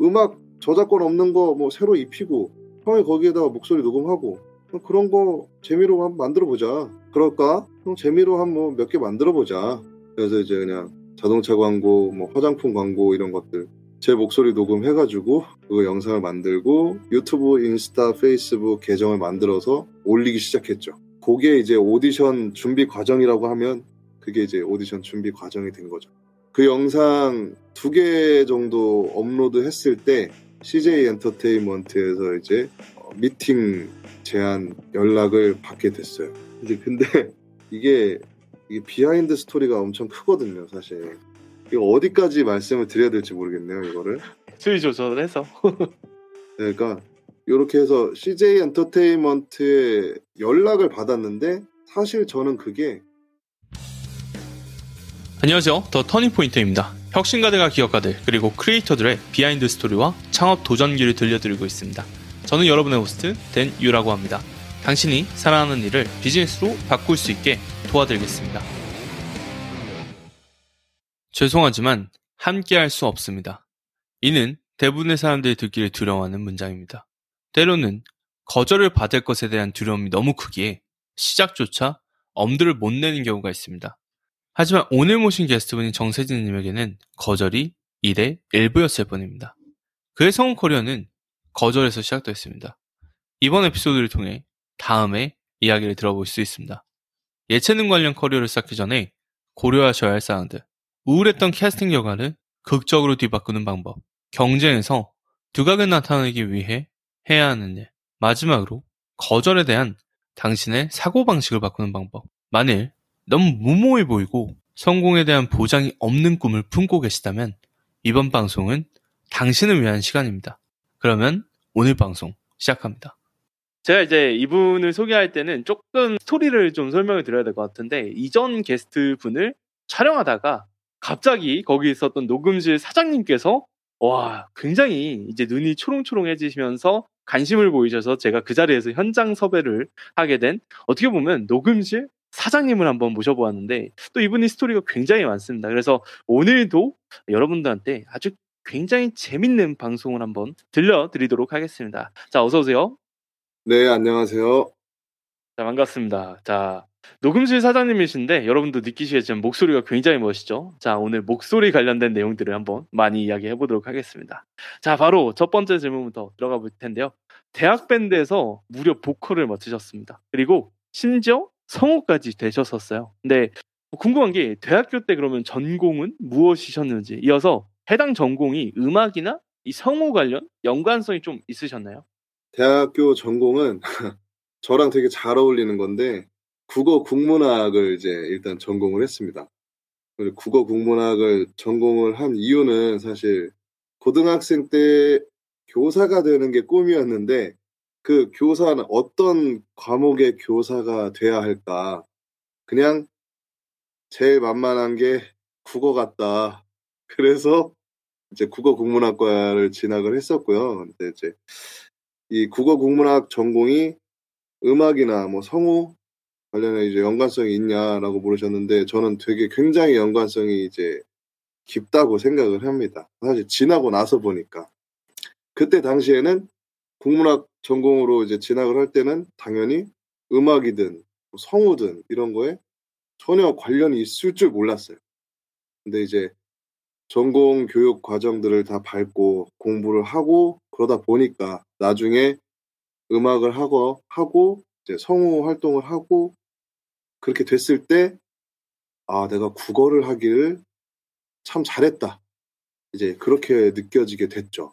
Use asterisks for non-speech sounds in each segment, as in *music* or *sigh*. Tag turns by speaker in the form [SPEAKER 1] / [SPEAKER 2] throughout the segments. [SPEAKER 1] 음악 저작권 없는 거 뭐 새로 입히고 형이 거기에다가 목소리 녹음하고 그런 거 재미로 한번 만들어 보자. 그럴까? 형 재미로 한번 몇 개 만들어 보자. 그래서 이제 그냥 자동차 광고, 뭐 화장품 광고 이런 것들 제 목소리 녹음해가지고 그 영상을 만들고 유튜브, 인스타, 페이스북 계정을 만들어서 올리기 시작했죠. 그게 이제 오디션 준비 과정이라고 하면 그게 이제 오디션 준비 과정이 된 거죠. 그 영상 두 개 정도 업로드 했을 때 CJ 엔터테인먼트에서 이제 어, 미팅 제안 연락을 받게 됐어요. 이제 근데 *laughs* 이게, 이게 비하인드 스토리가 엄청 크거든요, 사실. 이거 어디까지 말씀을 드려야 될지 모르겠네요, 이거를.
[SPEAKER 2] 수위 조절을 해서.
[SPEAKER 1] *laughs* 네, 그러니까 이렇게 해서 CJ 엔터테인먼트에 연락을 받았는데 사실 저는 그게
[SPEAKER 2] 안녕하세요. 더 터닝포인트입니다. 혁신가들과 기업가들 그리고 크리에이터들의 비하인드 스토리와 창업 도전기를 들려드리고 있습니다. 저는 여러분의 호스트 댄유라고 합니다. 당신이 사랑하는 일을 비즈니스로 바꿀 수 있게 도와드리겠습니다. 죄송하지만 함께할 수 없습니다. 이는 대부분의 사람들이 듣기를 두려워하는 문장입니다. 때로는 거절을 받을 것에 대한 두려움이 너무 크기에 시작조차 엄두를 못 내는 경우가 있습니다. 하지만 오늘 모신 게스트분인 정세진님에게는 거절이 일의 1부였을 뿐입니다. 그의 성우 커리어는 거절에서 시작됐습니다. 이번 에피소드를 통해 다음에 이야기를 들어볼 수 있습니다. 예체능 관련 커리어를 쌓기 전에 고려하셔야 할 사항들, 우울했던 캐스팅 결과를 극적으로 뒤바꾸는 방법, 경쟁에서 두각을 나타내기 위해 해야 하는 일, 마지막으로 거절에 대한 당신의 사고방식을 바꾸는 방법. 만일 너무 무모해 보이고 성공에 대한 보장이 없는 꿈을 품고 계시다면 이번 방송은 당신을 위한 시간입니다. 그러면 오늘 방송 시작합니다. 제가 이제 이분을 소개할 때는 조금 스토리를 좀 설명을 드려야 될 것 같은데 이전 게스트 분을 촬영하다가 갑자기 거기 있었던 녹음실 사장님께서 와 굉장히 이제 눈이 초롱초롱해지시면서 관심을 보이셔서 제가 그 자리에서 현장 섭외를 하게 된 어떻게 보면 녹음실 사장님을 한번 모셔보았는데 또 이분의 스토리가 굉장히 많습니다. 그래서 오늘도 여러분들한테 아주 굉장히 재밌는 방송을 한번 들려드리도록 하겠습니다. 자, 어서오세요.
[SPEAKER 1] 네, 안녕하세요.
[SPEAKER 2] 자, 반갑습니다. 자, 녹음실 사장님이신데 여러분도 느끼시겠지만 목소리가 굉장히 멋있죠? 자, 오늘 목소리 관련된 내용들을 한번 많이 이야기해 보도록 하겠습니다. 자, 바로 첫 번째 질문부터 들어가 볼 텐데요. 대학 밴드에서 무려 보컬을 맡으셨습니다. 그리고 심지어 성우까지 되셨었어요. 근데 궁금한 게 대학교 때 그러면 전공은 무엇이셨는지 이어서 해당 전공이 음악이나 이 성우 관련 연관성이 좀 있으셨나요?
[SPEAKER 1] 대학교 전공은 *laughs* 저랑 되게 잘 어울리는 건데 국어 국문학을 이제 일단 전공을 했습니다. 그리고 국어 국문학을 전공을 한 이유는 사실 고등학생 때 교사가 되는 게 꿈이었는데 그 교사는 어떤 과목의 교사가 돼야 할까? 그냥 제일 만만한 게 국어 같다. 그래서 이제 국어 국문학과를 진학을 했었고요. 근데 이제 이 국어 국문학 전공이 음악이나 뭐 성우 관련해 이제 연관성이 있냐라고 물으셨는데 저는 되게 굉장히 연관성이 이제 깊다고 생각을 합니다. 사실 지나고 나서 보니까 그때 당시에는 국문학 전공으로 이제 진학을 할 때는 당연히 음악이든 성우든 이런 거에 전혀 관련이 있을 줄 몰랐어요. 근데 이제 전공 교육 과정들을 다 밟고 공부를 하고 그러다 보니까 나중에 음악을 하고 하고 이제 성우 활동을 하고 그렇게 됐을 때 아, 내가 국어를 하기를 참 잘했다. 이제 그렇게 느껴지게 됐죠.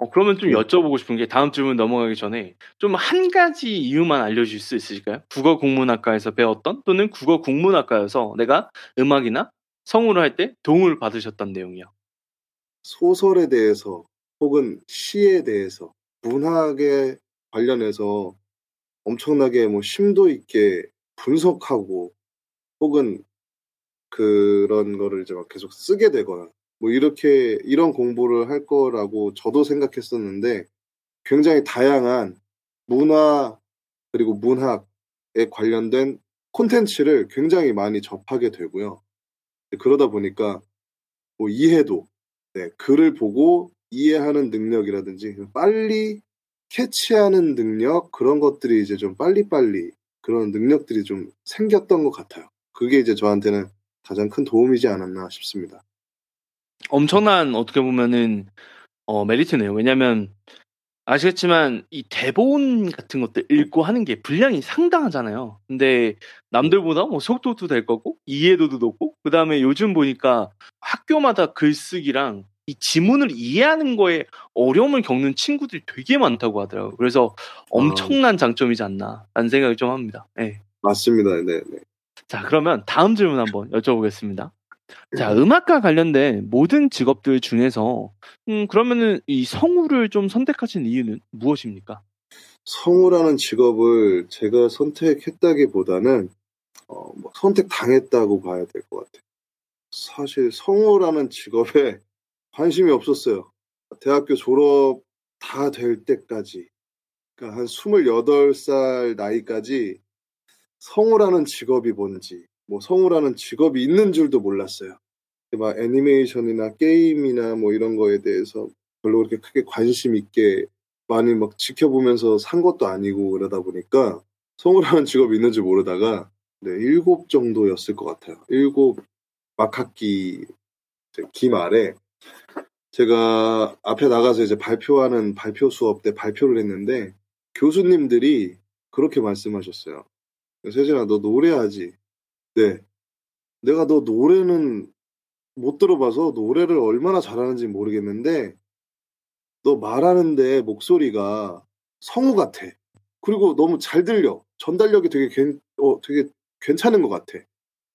[SPEAKER 2] 어, 그러면 좀 네. 여쭤보고 싶은 게 다음 질문 넘어가기 전에 좀 한 가지 이유만 알려주실 수 있으실까요? 국어 국문학과에서 배웠던 또는 국어 국문학과에서 내가 음악이나 성우를 할 때 도움을 받으셨던 내용이요.
[SPEAKER 1] 소설에 대해서 혹은 시에 대해서 문학에 관련해서 엄청나게 뭐 심도 있게 분석하고 혹은 그런 거를 이제 막 계속 쓰게 되거나 뭐 이렇게 이런 공부를 할 거라고 저도 생각했었는데 굉장히 다양한 문화 그리고 문학에 관련된 콘텐츠를 굉장히 많이 접하게 되고요. 네, 그러다 보니까 뭐 이해도 네, 글을 보고 이해하는 능력이라든지 빨리 캐치하는 능력 그런 것들이 이제 좀 빨리빨리 그런 능력들이 좀 생겼던 것 같아요. 그게 이제 저한테는 가장 큰 도움이지 않았나 싶습니다.
[SPEAKER 2] 엄청난 어떻게 보면은 어, 메리트네요. 왜냐면 아시겠지만 이 대본 같은 것들 읽고 하는 게 분량이 상당하잖아요. 근데 남들보다 뭐 속도도 될 거고 이해도도 높고 그 다음에 요즘 보니까 학교마다 글쓰기랑 이 지문을 이해하는 거에 어려움을 겪는 친구들이 되게 많다고 하더라고요. 그래서 아. 엄청난 장점이지 않나 라는 생각을 좀 합니다.
[SPEAKER 1] 네. 맞습니다. 네, 네.
[SPEAKER 2] 자 그러면 다음 질문 한번 여쭤보겠습니다. 자, 예. 음악과 관련된 모든 직업들 중에서 음, 그러면은 이 성우를 좀 선택하신 이유는 무엇입니까?
[SPEAKER 1] 성우라는 직업을 제가 선택했다기보다는 어, 뭐 선택당했다고 봐야 될 것 같아요. 사실 성우라는 직업에 *laughs* 관심이 없었어요. 대학교 졸업 다 될 때까지 그러니까 한 28살 나이까지 성우라는 직업이 뭔지 뭐 성우라는 직업이 있는 줄도 몰랐어요. 막 애니메이션이나 게임이나 뭐 이런 거에 대해서 별로 그렇게 크게 관심 있게 많이 막 지켜보면서 산 것도 아니고 그러다 보니까 성우라는 *laughs* 직업이 있는지 모르다가 네, 일곱 정도였을 것 같아요. 일곱 막학기 기말에 제가 앞에 나가서 이제 발표하는 발표 수업 때 발표를 했는데 교수님들이 그렇게 말씀하셨어요. 세진아 너 노래하지. 때 네. 내가 너 노래는 못 들어봐서 노래를 얼마나 잘하는지 모르겠는데 너 말하는데 목소리가 성우 같아. 그리고 너무 잘 들려. 전달력이 되게 괜, 어, 되게 괜찮은 것 같아.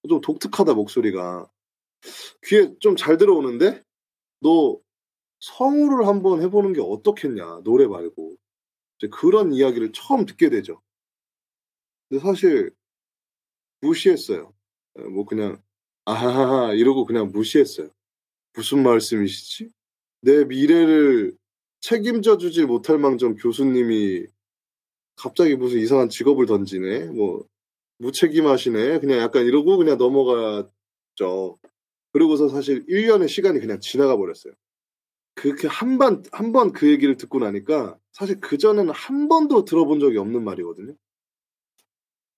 [SPEAKER 1] 좀 독특하다 목소리가. 귀에 좀 잘 들어오는데 너 성우를 한번 해보는 게 어떻겠냐 노래 말고 그런 이야기를 처음 듣게 되죠. 근데 사실 무시했어요. 어, 뭐 그냥 아하하 하 이러고 그냥 무시했어요. 무슨 말씀이시지? 내 미래를 책임져 주지 못할 망정 교수님이 갑자기 무슨 이상한 직업을 던지네. 뭐 무책임하시네. 그냥 약간 이러고 그냥 넘어갔죠. 그러고서 사실 1년의 시간이 그냥 지나가 버렸어요. 그렇게 한 번, 한 번 그 얘기를 듣고 나니까 사실 그전에는 한 번도 들어본 적이 없는 말이거든요.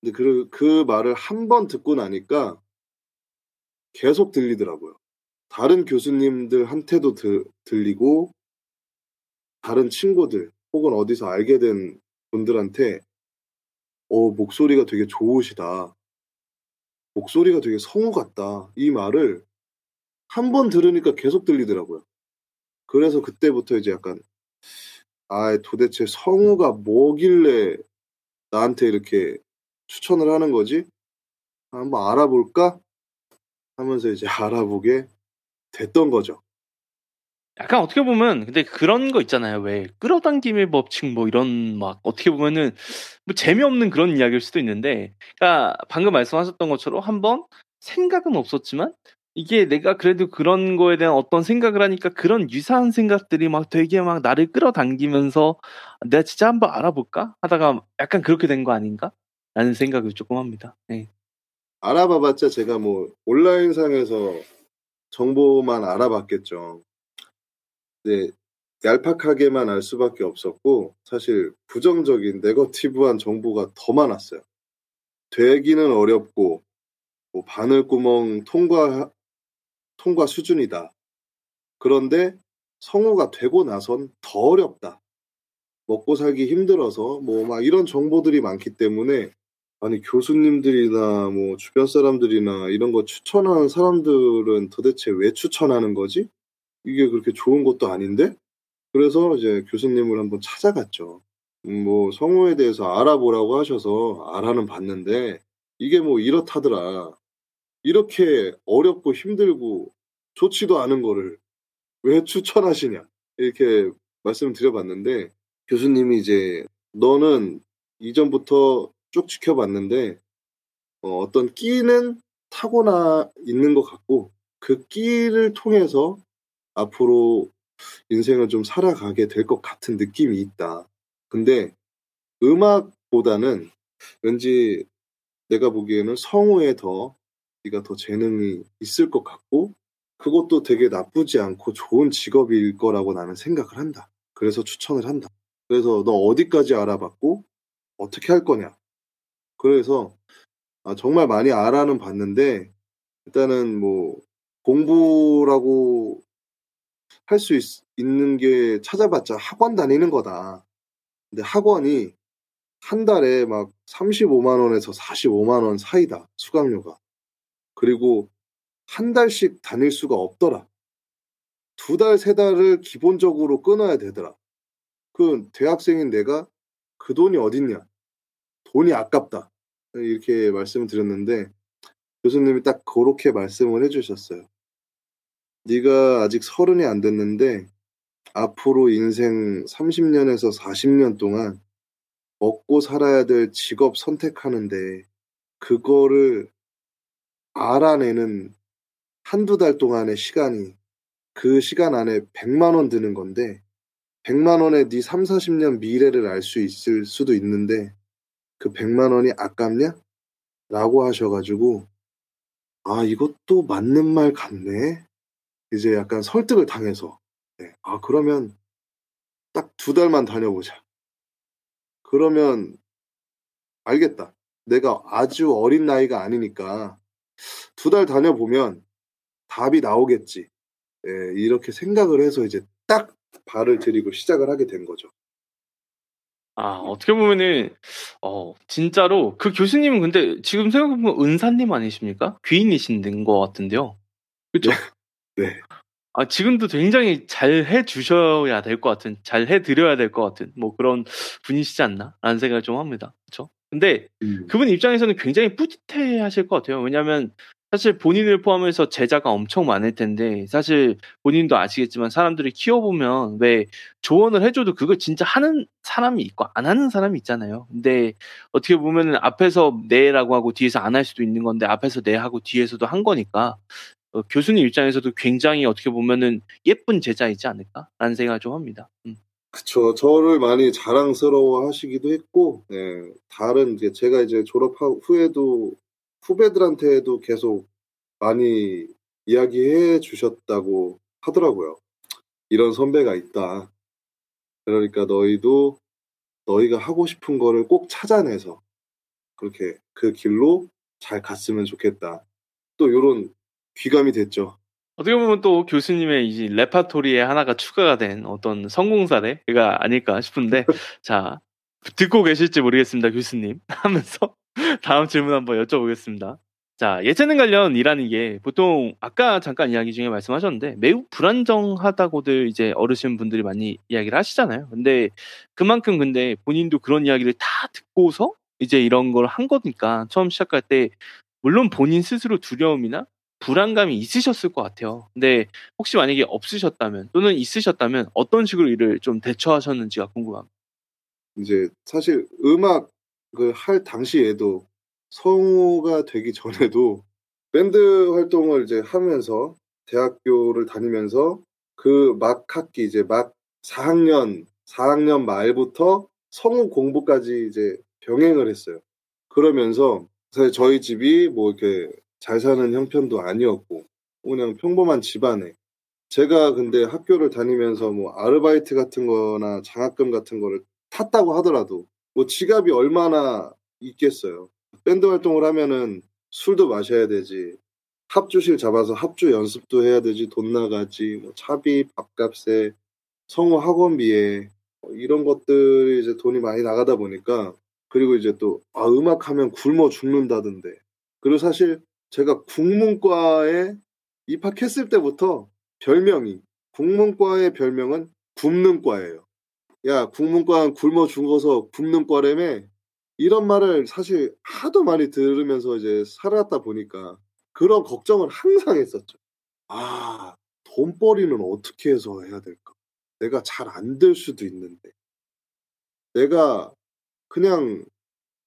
[SPEAKER 1] 근데 그, 그 말을 한 번 듣고 나니까 계속 들리더라고요. 다른 교수님들한테도 들, 들리고 다른 친구들 혹은 어디서 알게 된 분들한테 어, 목소리가 되게 좋으시다. 목소리가 되게 성우 같다. 이 말을 한 번 들으니까 계속 들리더라고요. 그래서 그때부터 이제 약간 아 도대체 성우가 뭐길래 나한테 이렇게 추천을 하는 거지. 한번 알아볼까? 하면서 이제 *laughs* 알아보게 됐던 거죠.
[SPEAKER 2] 약간 어떻게 보면 근데 그런 거 있잖아요. 왜 끌어당김의 법칙 뭐 이런 막 어떻게 보면은 뭐 재미없는 그런 이야기일 수도 있는데, 그러니까 방금 말씀하셨던 것처럼 한번 생각은 없었지만 이게 내가 그래도 그런 거에 대한 어떤 생각을 하니까 그런 유사한 생각들이 막 되게 막 나를 끌어당기면서 내가 진짜 한번 알아볼까 하다가 약간 그렇게 된 거 아닌가? 라는 생각을 조금 합니다. 네.
[SPEAKER 1] 알아봐봤자 제가 뭐 온라인상에서 정보만 알아봤겠죠. 이 얄팍하게만 알 수밖에 없었고 사실 부정적인 네거티브한 정보가 더 많았어요. 되기는 어렵고 뭐 바늘구멍 통과 통과 수준이다. 그런데 성우가 되고 나선 더 어렵다. 먹고 살기 힘들어서 뭐 막 이런 정보들이 많기 때문에 아니 교수님들이나 뭐 주변 사람들이나 이런 거 추천하는 사람들은 도대체 왜 추천하는 거지? 이게 그렇게 좋은 것도 아닌데? 그래서 이제 교수님을 한번 찾아갔죠. 음, 뭐 성우에 대해서 알아보라고 하셔서 알아는 봤는데 이게 뭐 이렇다더라. 이렇게 어렵고 힘들고 좋지도 않은 거를 왜 추천하시냐 이렇게 말씀 드려봤는데 교수님이 이제 너는 이전부터 쭉 지켜봤는데 어, 어떤 끼는 타고나 있는 것 같고 그 끼를 통해서 앞으로 인생을 좀 살아가게 될 것 같은 느낌이 있다. 근데 음악보다는 왠지 내가 보기에는 성우에 더 네가 더 재능이 있을 것 같고 그것도 되게 나쁘지 않고 좋은 직업일 거라고 나는 생각을 한다. 그래서 추천을 한다. 그래서 너 어디까지 알아봤고 어떻게 할 거냐? 그래서 아, 정말 많이 알아는 봤는데 일단은 뭐 공부라고 할 수 있는 게 찾아봤자 학원 다니는 거다. 근데 학원이 한 달에 막 35만 원에서 45만 원 사이다. 수강료가. 그리고 한 달씩 다닐 수가 없더라. 두 달, 세 달을 기본적으로 끊어야 되더라. 그 대학생인 내가 그 돈이 어딨냐? 돈이 아깝다. 이렇게 말씀을 드렸는데 교수님이 딱 그렇게 말씀을 해주셨어요. 네가 아직 서른이 안 됐는데 앞으로 인생 30년에서 40년 동안 먹고 살아야 될 직업 선택하는데 그거를 알아내는 한두 달 동안의 시간이 그 시간 안에 100만 원 드는 건데 100만 원에 네 3, 40년 미래를 알 수 있을 수도 있는데 그 100만 원이 아깝냐? 라고 하셔가지고 아 이것도 맞는 말 같네. 이제 약간 설득을 당해서 네. 아 그러면 딱 두 달만 다녀보자. 그러면 알겠다. 내가 아주 어린 나이가 아니니까 두 달 다녀보면 답이 나오겠지. 예, 이렇게 생각을 해서 이제 딱 발을 들이고 시작을 하게 된 거죠.
[SPEAKER 2] 아 어떻게 보면은 어 진짜로 그 교수님은 근데 지금 생각해보면 은사님 아니십니까? 귀인이신 것 같은데요. 그죠 네. *laughs* 네. 아 지금도 굉장히 잘 해주셔야 될 것 같은, 잘 해드려야 될 것 같은 뭐 그런 분이시지 않나라는 생각을 좀 합니다. 그렇죠? 근데 음. 그분 입장에서는 굉장히 뿌듯해하실 것 같아요. 왜냐하면 사실 본인을 포함해서 제자가 엄청 많을 텐데 사실 본인도 아시겠지만 사람들이 키워보면 왜 조언을 해줘도 그걸 진짜 하는 사람이 있고 안 하는 사람이 있잖아요. 근데 어떻게 보면은 앞에서 네라고 하고 뒤에서 안 할 수도 있는 건데 앞에서 네 하고 뒤에서도 한 거니까 어, 교수님 입장에서도 굉장히 어떻게 보면은 예쁜 제자이지 않을까라는 생각을 좀 합니다. 음.
[SPEAKER 1] 그쵸. 저를 많이 자랑스러워 하시기도 했고, 네. 다른, 이제 제가 이제 졸업 후에도 후배들한테도 계속 많이 이야기해 주셨다고 하더라고요. 이런 선배가 있다. 그러니까 너희도 너희가 하고 싶은 거를 꼭 찾아내서 그렇게 그 길로 잘 갔으면 좋겠다. 또 이런 귀감이 됐죠.
[SPEAKER 2] 어떻게 보면 또 교수님의 이 레파토리에 하나가 추가가 된 어떤 성공 사례가 아닐까 싶은데 *laughs* 자 듣고 계실지 모르겠습니다 교수님 *laughs* 하면서 *laughs* 다음 질문 한번 여쭤보겠습니다. 자, 예체능 관련이라는 게 보통 아까 잠깐 이야기 중에 말씀하셨는데 매우 불안정하다고들 이제 어르신 분들이 많이 이야기를 하시잖아요. 근데 그만큼 근데 본인도 그런 이야기를 다 듣고서 이제 이런 걸 한 거니까 처음 시작할 때 물론 본인 스스로 두려움이나 불안감이 있으셨을 것 같아요. 근데 혹시 만약에 없으셨다면 또는 있으셨다면 어떤 식으로 일을 좀 대처하셨는지가 궁금합니다.
[SPEAKER 1] 이제 사실 음악 그할 당시에도 성우가 되기 전에도 밴드 활동을 이제 하면서 대학교를 다니면서 그 막 학기 이제 막 4학년 4학년 말부터 성우 공부까지 이제 병행을 했어요. 그러면서 사실 저희 집이 뭐 이렇게 잘 사는 형편도 아니었고 그냥 평범한 집안에 제가 근데 학교를 다니면서 뭐 아르바이트 같은 거나 장학금 같은 거를 탔다고 하더라도 뭐 지갑이 얼마나 있겠어요. 밴드 활동을 하면은 술도 마셔야 되지. 합주실 잡아서 합주 연습도 해야 되지. 돈 나가지. 뭐 차비, 밥값에 성우 학원비에 뭐 이런 것들이 이제 돈이 많이 나가다 보니까 그리고 이제 또 아, 음악하면 굶어 죽는다던데. 그리고 사실 제가 국문과에 입학했을 때부터 별명이 국문과의 별명은 굶는 과예요. 야 국문과 굶어 죽어서 굶는 꽈래매 이런 말을 사실 하도 많이 들으면서 이제 살았다 보니까 그런 걱정을 항상 했었죠. 아 돈벌이는 어떻게 해서 해야 될까? 내가 잘 안 될 수도 있는데 내가 그냥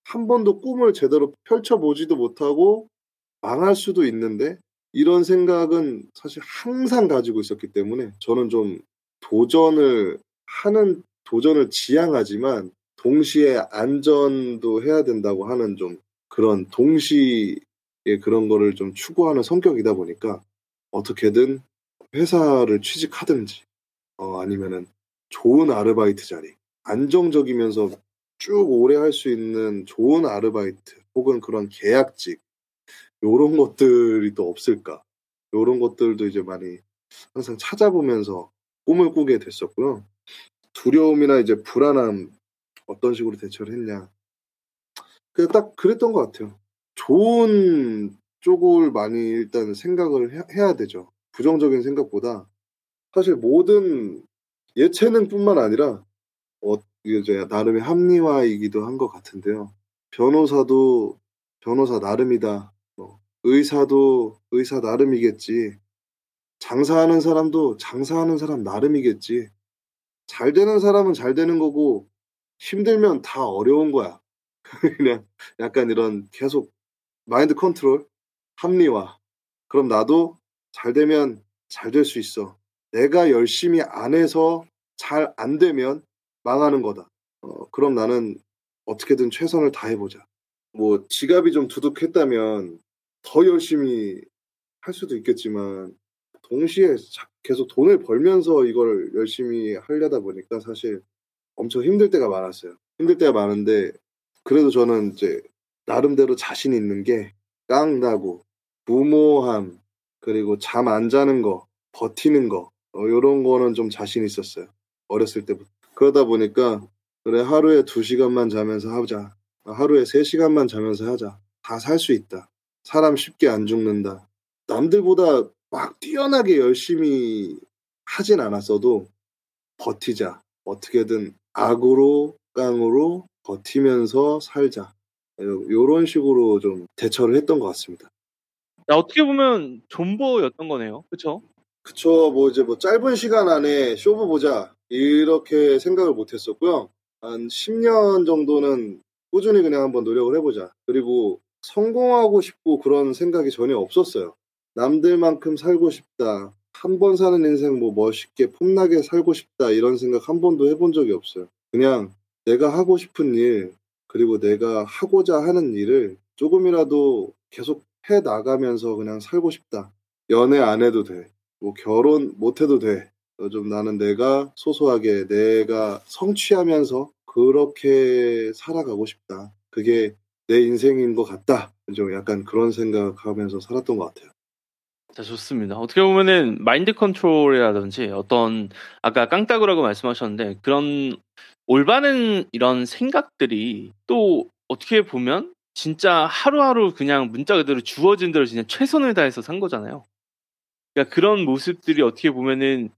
[SPEAKER 1] 한 번도 꿈을 제대로 펼쳐보지도 못하고 망할 수도 있는데 이런 생각은 사실 항상 가지고 있었기 때문에 저는 좀 도전을 하는 도전을 지향하지만 동시에 안전도 해야 된다고 하는 좀 그런 동시에 그런 거를 좀 추구하는 성격이다 보니까 어떻게든 회사를 취직하든지 어, 아니면은 좋은 아르바이트 자리 안정적이면서 쭉 오래 할 수 있는 좋은 아르바이트 혹은 그런 계약직 요런 것들이 또 없을까 요런 것들도 이제 많이 항상 찾아보면서 꿈을 꾸게 됐었고요 두려움이나 이제 불안함 어떤 식으로 대처를 했냐. 그냥 딱 그랬던 것 같아요. 좋은 쪽을 많이 일단 생각을 해, 야 되죠. 부정적인 생각보다 사실 모든 예체능뿐만 아니라 어, 이제 나름의 합리화이기도 한 것 같은데요. 변호사도 변호사 나름이다. 뭐 의사도 의사 나름이겠지. 장사하는 사람도 장사하는 사람 나름이겠지. 잘 되는 사람은 잘 되는 거고 힘들면 다 어려운 거야. *laughs* 그냥 약간 이런 계속 마인드 컨트롤, 합리화. 그럼 나도 잘 되면 잘 될 수 있어. 내가 열심히 안 해서 잘 안 되면 망하는 거다. 어, 그럼 나는 어떻게든 최선을 다해보자. 뭐 지갑이 좀 두둑했다면 더 열심히 할 수도 있겠지만 동시에 계속 돈을 벌면서 이걸 열심히 하려다 보니까 사실 엄청 힘들 때가 많았어요. 힘들 때가 많은데 그래도 저는 이제 나름대로 자신 있는 게 깡나고 무모함 그리고 잠 안 자는 거 버티는 거 어, 이런 거는 좀 자신 있었어요. 어렸을 때부터 그러다 보니까 그래 하루에 두 시간만 자면서 하자 아, 하루에 세 시간만 자면서 하자 다 살 수 있다 사람 쉽게 안 죽는다 남들보다 막 뛰어나게 열심히 하진 않았어도 버티자. 어떻게든 악으로 깡으로 버티면서 살자. 이런 식으로 좀 대처를 했던 것 같습니다.
[SPEAKER 2] 야, 어떻게 보면 존버였던 거네요. 그쵸?
[SPEAKER 1] 그쵸. 뭐 이제 뭐 짧은 시간 안에 쇼부 보자. 이렇게 생각을 못 했었고요. 한 10년 정도는 꾸준히 그냥 한번 노력을 해보자. 그리고 성공하고 싶고 그런 생각이 전혀 없었어요. 남들만큼 살고 싶다. 한 번 사는 인생 뭐 멋있게 폼나게 살고 싶다. 이런 생각 한 번도 해본 적이 없어요. 그냥 내가 하고 싶은 일, 그리고 내가 하고자 하는 일을 조금이라도 계속 해 나가면서 그냥 살고 싶다. 연애 안 해도 돼. 뭐 결혼 못 해도 돼. 요즘 어, 나는 내가 소소하게 내가 성취하면서 그렇게 살아가고 싶다. 그게 내 인생인 것 같다. 좀 약간 그런 생각하면서 살았던 것 같아요.
[SPEAKER 2] 자, 네, 좋습니다. 어떻게 보면은 마인드 컨트롤이라든지 어떤 아까 깡따구라고 말씀하셨는데 그런 올바른 이런 생각들이 또 어떻게 보면 진짜 하루하루 그냥 문자 그대로 주어진 대로 그냥 최선을 다해서 산 거잖아요. 그러니까 그런 모습들이 어떻게 보면은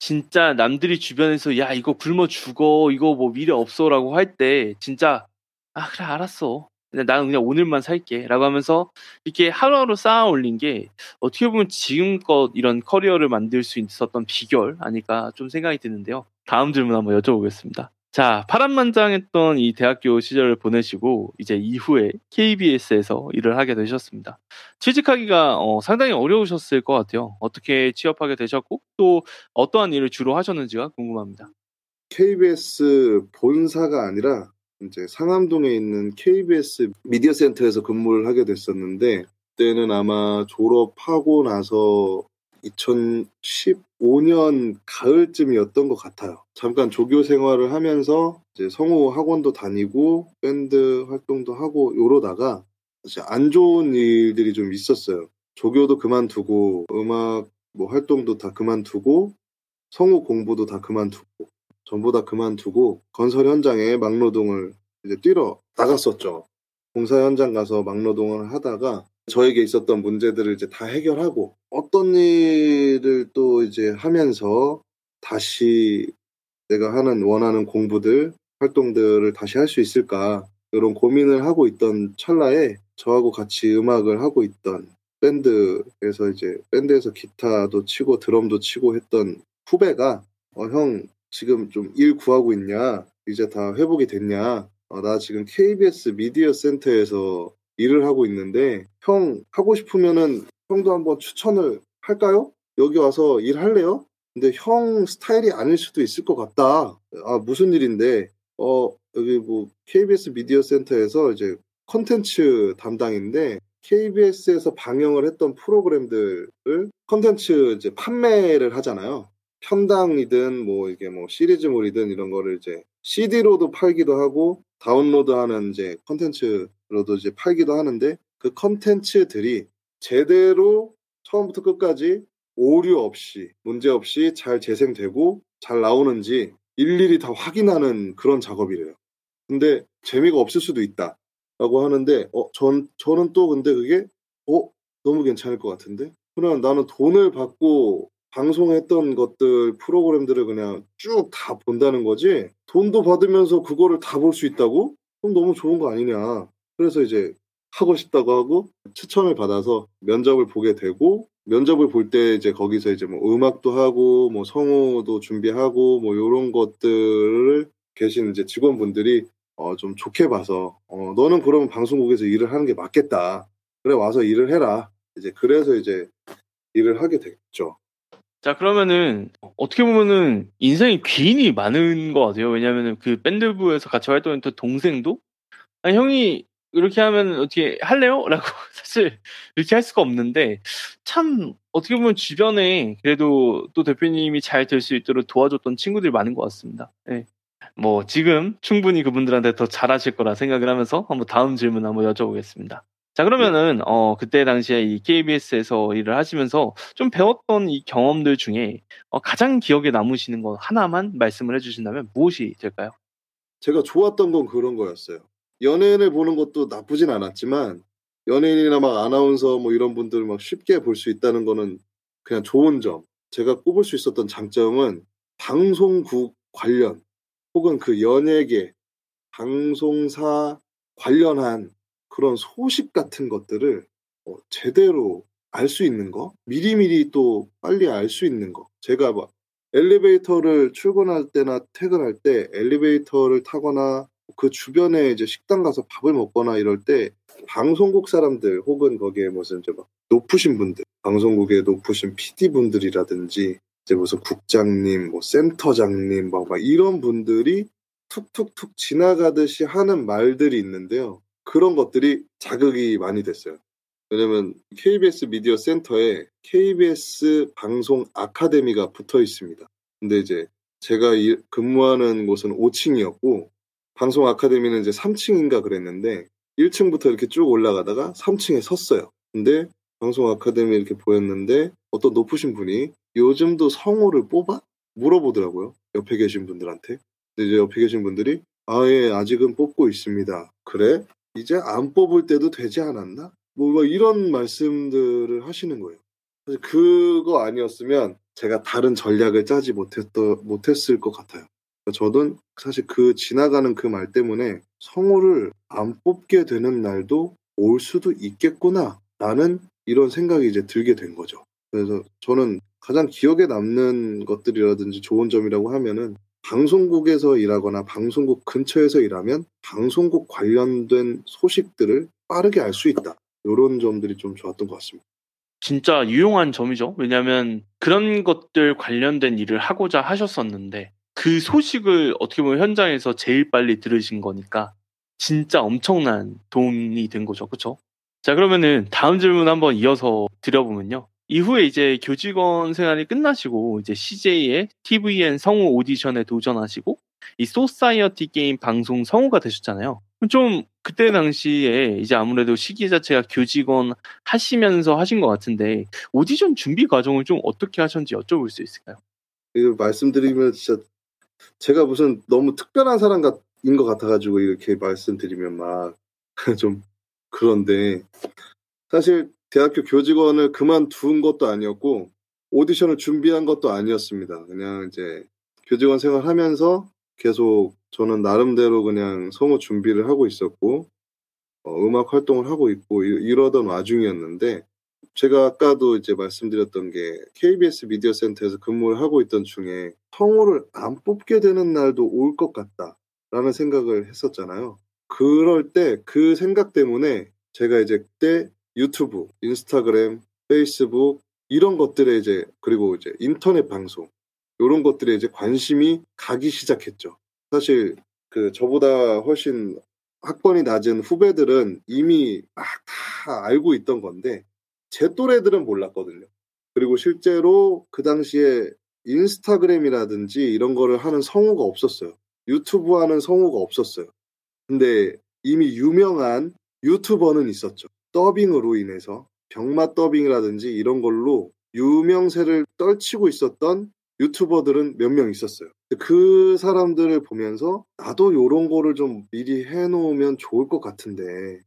[SPEAKER 2] 진짜 남들이 주변에서 야 이거 굶어 죽어 이거 뭐 미래 없어라고 할 때 진짜 아 그래 알았어 나는 그냥 오늘만 살게 라고 하면서 이렇게 하루하루 쌓아 올린 게 어떻게 보면 지금껏 이런 커리어를 만들 수 있었던 비결 아닐까 좀 생각이 드는데요. 다음 질문 한번 여쭤보겠습니다. 자, 파란만장했던 이 대학교 시절을 보내시고 이제 이후에 KBS에서 일을 하게 되셨습니다. 취직하기가 어, 상당히 어려우셨을 것 같아요. 어떻게 취업하게 되셨고 또 어떠한 일을 주로 하셨는지가 궁금합니다.
[SPEAKER 1] KBS 본사가 아니라 이제 상암동에 있는 KBS 미디어 센터에서 근무를 하게 됐었는데 그때는 아마 졸업하고 나서 2015년 가을쯤이었던 것 같아요. 잠깐 조교 생활을 하면서 이제 성우 학원도 다니고 밴드 활동도 하고 이러다가 사실 안 좋은 일들이 좀 있었어요. 조교도 그만두고 음악 뭐 활동도 다 그만두고 성우 공부도 다 그만두고 전부 다 그만두고 건설 현장에 막노동을 이제 뛰러 나갔었죠. 공사 현장 가서 막노동을 하다가 저에게 있었던 문제들을 이제 다 해결하고 어떤 일을 또 이제 하면서 다시 내가 하는 원하는 공부들 활동들을 다시 할 수 있을까 이런 고민을 하고 있던 찰나에 저하고 같이 음악을 하고 있던 밴드에서 이제 밴드에서 기타도 치고 드럼도 치고 했던 후배가 어, 형 지금 좀 일 구하고 있냐? 이제 다 회복이 됐냐? 어, 나 지금 KBS 미디어 센터에서 일을 하고 있는데 형 하고 싶으면은 형도 한번 추천을 할까요? 여기 와서 일할래요? 근데 형 스타일이 아닐 수도 있을 것 같다. 아 무슨 일인데? 어 여기 뭐 KBS 미디어 센터에서 이제 컨텐츠 담당인데 KBS에서 방영을 했던 프로그램들을 컨텐츠 이제 판매를 하잖아요. 편당이든 뭐 이게 뭐 시리즈물이든 이런 거를 이제 CD로도 팔기도 하고 다운로드하는 이제 컨텐츠로도 이제 팔기도 하는데 그 컨텐츠들이 제대로 처음부터 끝까지 오류 없이 문제 없이 잘 재생되고 잘 나오는지 일일이 다 확인하는 그런 작업이래요. 근데 재미가 없을 수도 있다라고 하는데 어 전 저는 또 근데 그게 어 너무 괜찮을 것 같은데 그러면 나는 돈을 받고 방송했던 것들 프로그램들을 그냥 쭉 다 본다는 거지 돈도 받으면서 그거를 다 볼 수 있다고? 그럼 너무 좋은 거 아니냐. 그래서 이제 하고 싶다고 하고 추첨을 받아서 면접을 보게 되고 면접을 볼 때 이제 거기서 이제 뭐 음악도 하고 뭐 성우도 준비하고 뭐 이런 것들을 계신 이제 직원분들이 어좀 좋게 봐서 어 너는 그러면 방송국에서 일을 하는 게 맞겠다. 그래 와서 일을 해라. 이제 그래서 이제 일을 하게 됐죠.
[SPEAKER 2] 자 그러면은 어떻게 보면은 인생이 괜히 많은 것 같아요. 왜냐면은 하그 밴드부에서 같이 활동했던 동생도 아니 형이 이렇게 하면 어떻게 할래요? *laughs* 라고 사실 이렇게 할 수가 없는데 참 어떻게 보면 주변에 그래도 또 대표님이 잘 될 수 있도록 도와줬던 친구들이 많은 것 같습니다. 네. 뭐 지금 충분히 그분들한테 더 잘하실 거라 생각을 하면서 한번 다음 질문 한번 여쭤보겠습니다. 자 네. 그러면은 어 그때 당시에 이 KBS에서 일을 하시면서 좀 배웠던 이 경험들 중에 어, 가장 기억에 남으시는 것 하나만 말씀을 해주신다면 무엇이 될까요?
[SPEAKER 1] 제가 좋았던 건 그런 거였어요. 연예인을 보는 것도 나쁘진 않았지만 연예인이나 막 아나운서 뭐 이런 분들 막 쉽게 볼 수 있다는 거는 그냥 좋은 점. 제가 꼽을 수 있었던 장점은 방송국 관련 혹은 그 연예계 방송사 관련한 그런 소식 같은 것들을 어, 제대로 알 수 있는 거, 미리미리 또 빨리 알 수 있는 거. 제가 막 엘리베이터를 출근할 때나 퇴근할 때 엘리베이터를 타거나 그 주변에 이제 식당 가서 밥을 먹거나 이럴 때 방송국 사람들 혹은 거기에 무슨 이제 막 높으신 분들, 방송국에 높으신 PD 분들이라든지 이제 무슨 국장님, 뭐 센터장님 막, 막 이런 분들이 툭툭툭 지나가듯이 하는 말들이 있는데요. 그런 것들이 자극이 많이 됐어요. 왜냐면 KBS 미디어 센터에 KBS 방송 아카데미가 붙어 있습니다. 근데 이제 제가 근무하는 곳은 5층이었고 방송 아카데미는 이제 3층인가 그랬는데 1층부터 이렇게 쭉 올라가다가 3층에 섰어요. 근데 방송 아카데미 이렇게 보였는데 어떤 높으신 분이 요즘도 성호를 뽑아? 물어보더라고요. 옆에 계신 분들한테. 근데 이제 옆에 계신 분들이 아예 아직은 뽑고 있습니다. 그래? 이제 안 뽑을 때도 되지 않았나? 뭐, 뭐 이런 말씀들을 하시는 거예요. 사실 그거 아니었으면 제가 다른 전략을 짜지 못했더, 못했을 것 같아요. 저는 사실 그 지나가는 그 말 때문에 성우를 안 뽑게 되는 날도 올 수도 있겠구나 라는 이런 생각이 이제 들게 된 거죠. 그래서 저는 가장 기억에 남는 것들이라든지 좋은 점이라고 하면은 방송국에서 일하거나 방송국 근처에서 일하면 방송국 관련된 소식들을 빠르게 알 수 있다. 이런 점들이 좀 좋았던 것 같습니다.
[SPEAKER 2] 진짜 유용한 점이죠. 왜냐하면 그런 것들 관련된 일을 하고자 하셨었는데 그 소식을 어떻게 보면 현장에서 제일 빨리 들으신 거니까 진짜 엄청난 도움이 된 거죠. 그렇죠? 자 그러면은 다음 질문 한번 이어서 드려보면요. 이후에 이제 교직원 생활이 끝나시고 이제 CJ의 TVN 성우 오디션에 도전하시고 이 소사이어티 게임 방송 성우가 되셨잖아요. 좀 그때 당시에 이제 아무래도 시기 자체가 교직원 하시면서 하신 것 같은데 오디션 준비 과정을 좀 어떻게 하셨는지 여쭤볼 수 있을까요?
[SPEAKER 1] 이거 그 말씀드리면 진짜 제가 무슨 너무 특별한 사람 같인 것 같아가지고 이렇게 말씀드리면 막 좀 *laughs* 그런데 사실 대학교 교직원을 그만둔 것도 아니었고 오디션을 준비한 것도 아니었습니다. 그냥 이제 교직원 생활하면서 계속 저는 나름대로 그냥 성우 준비를 하고 있었고 어, 음악 활동을 하고 있고 이러던 와중이었는데 제가 아까도 이제 말씀드렸던 게 KBS 미디어 센터에서 근무를 하고 있던 중에 성우를 안 뽑게 되는 날도 올 것 같다라는 생각을 했었잖아요. 그럴 때 그 생각 때문에 제가 이제 그때 유튜브, 인스타그램, 페이스북 이런 것들에 이제 그리고 이제 인터넷 방송 이런 것들에 이제 관심이 가기 시작했죠. 사실 그 저보다 훨씬 학번이 낮은 후배들은 이미 막 다 알고 있던 건데 제 또래들은 몰랐거든요. 그리고 실제로 그 당시에 인스타그램이라든지 이런 거를 하는 성우가 없었어요. 유튜브 하는 성우가 없었어요. 근데 이미 유명한 유튜버는 있었죠. 더빙으로 인해서 병맛 더빙이라든지 이런 걸로 유명세를 떨치고 있었던 유튜버들은 몇 명 있었어요. 그 사람들을 보면서 나도 이런 거를 좀 미리 해놓으면 좋을 것 같은데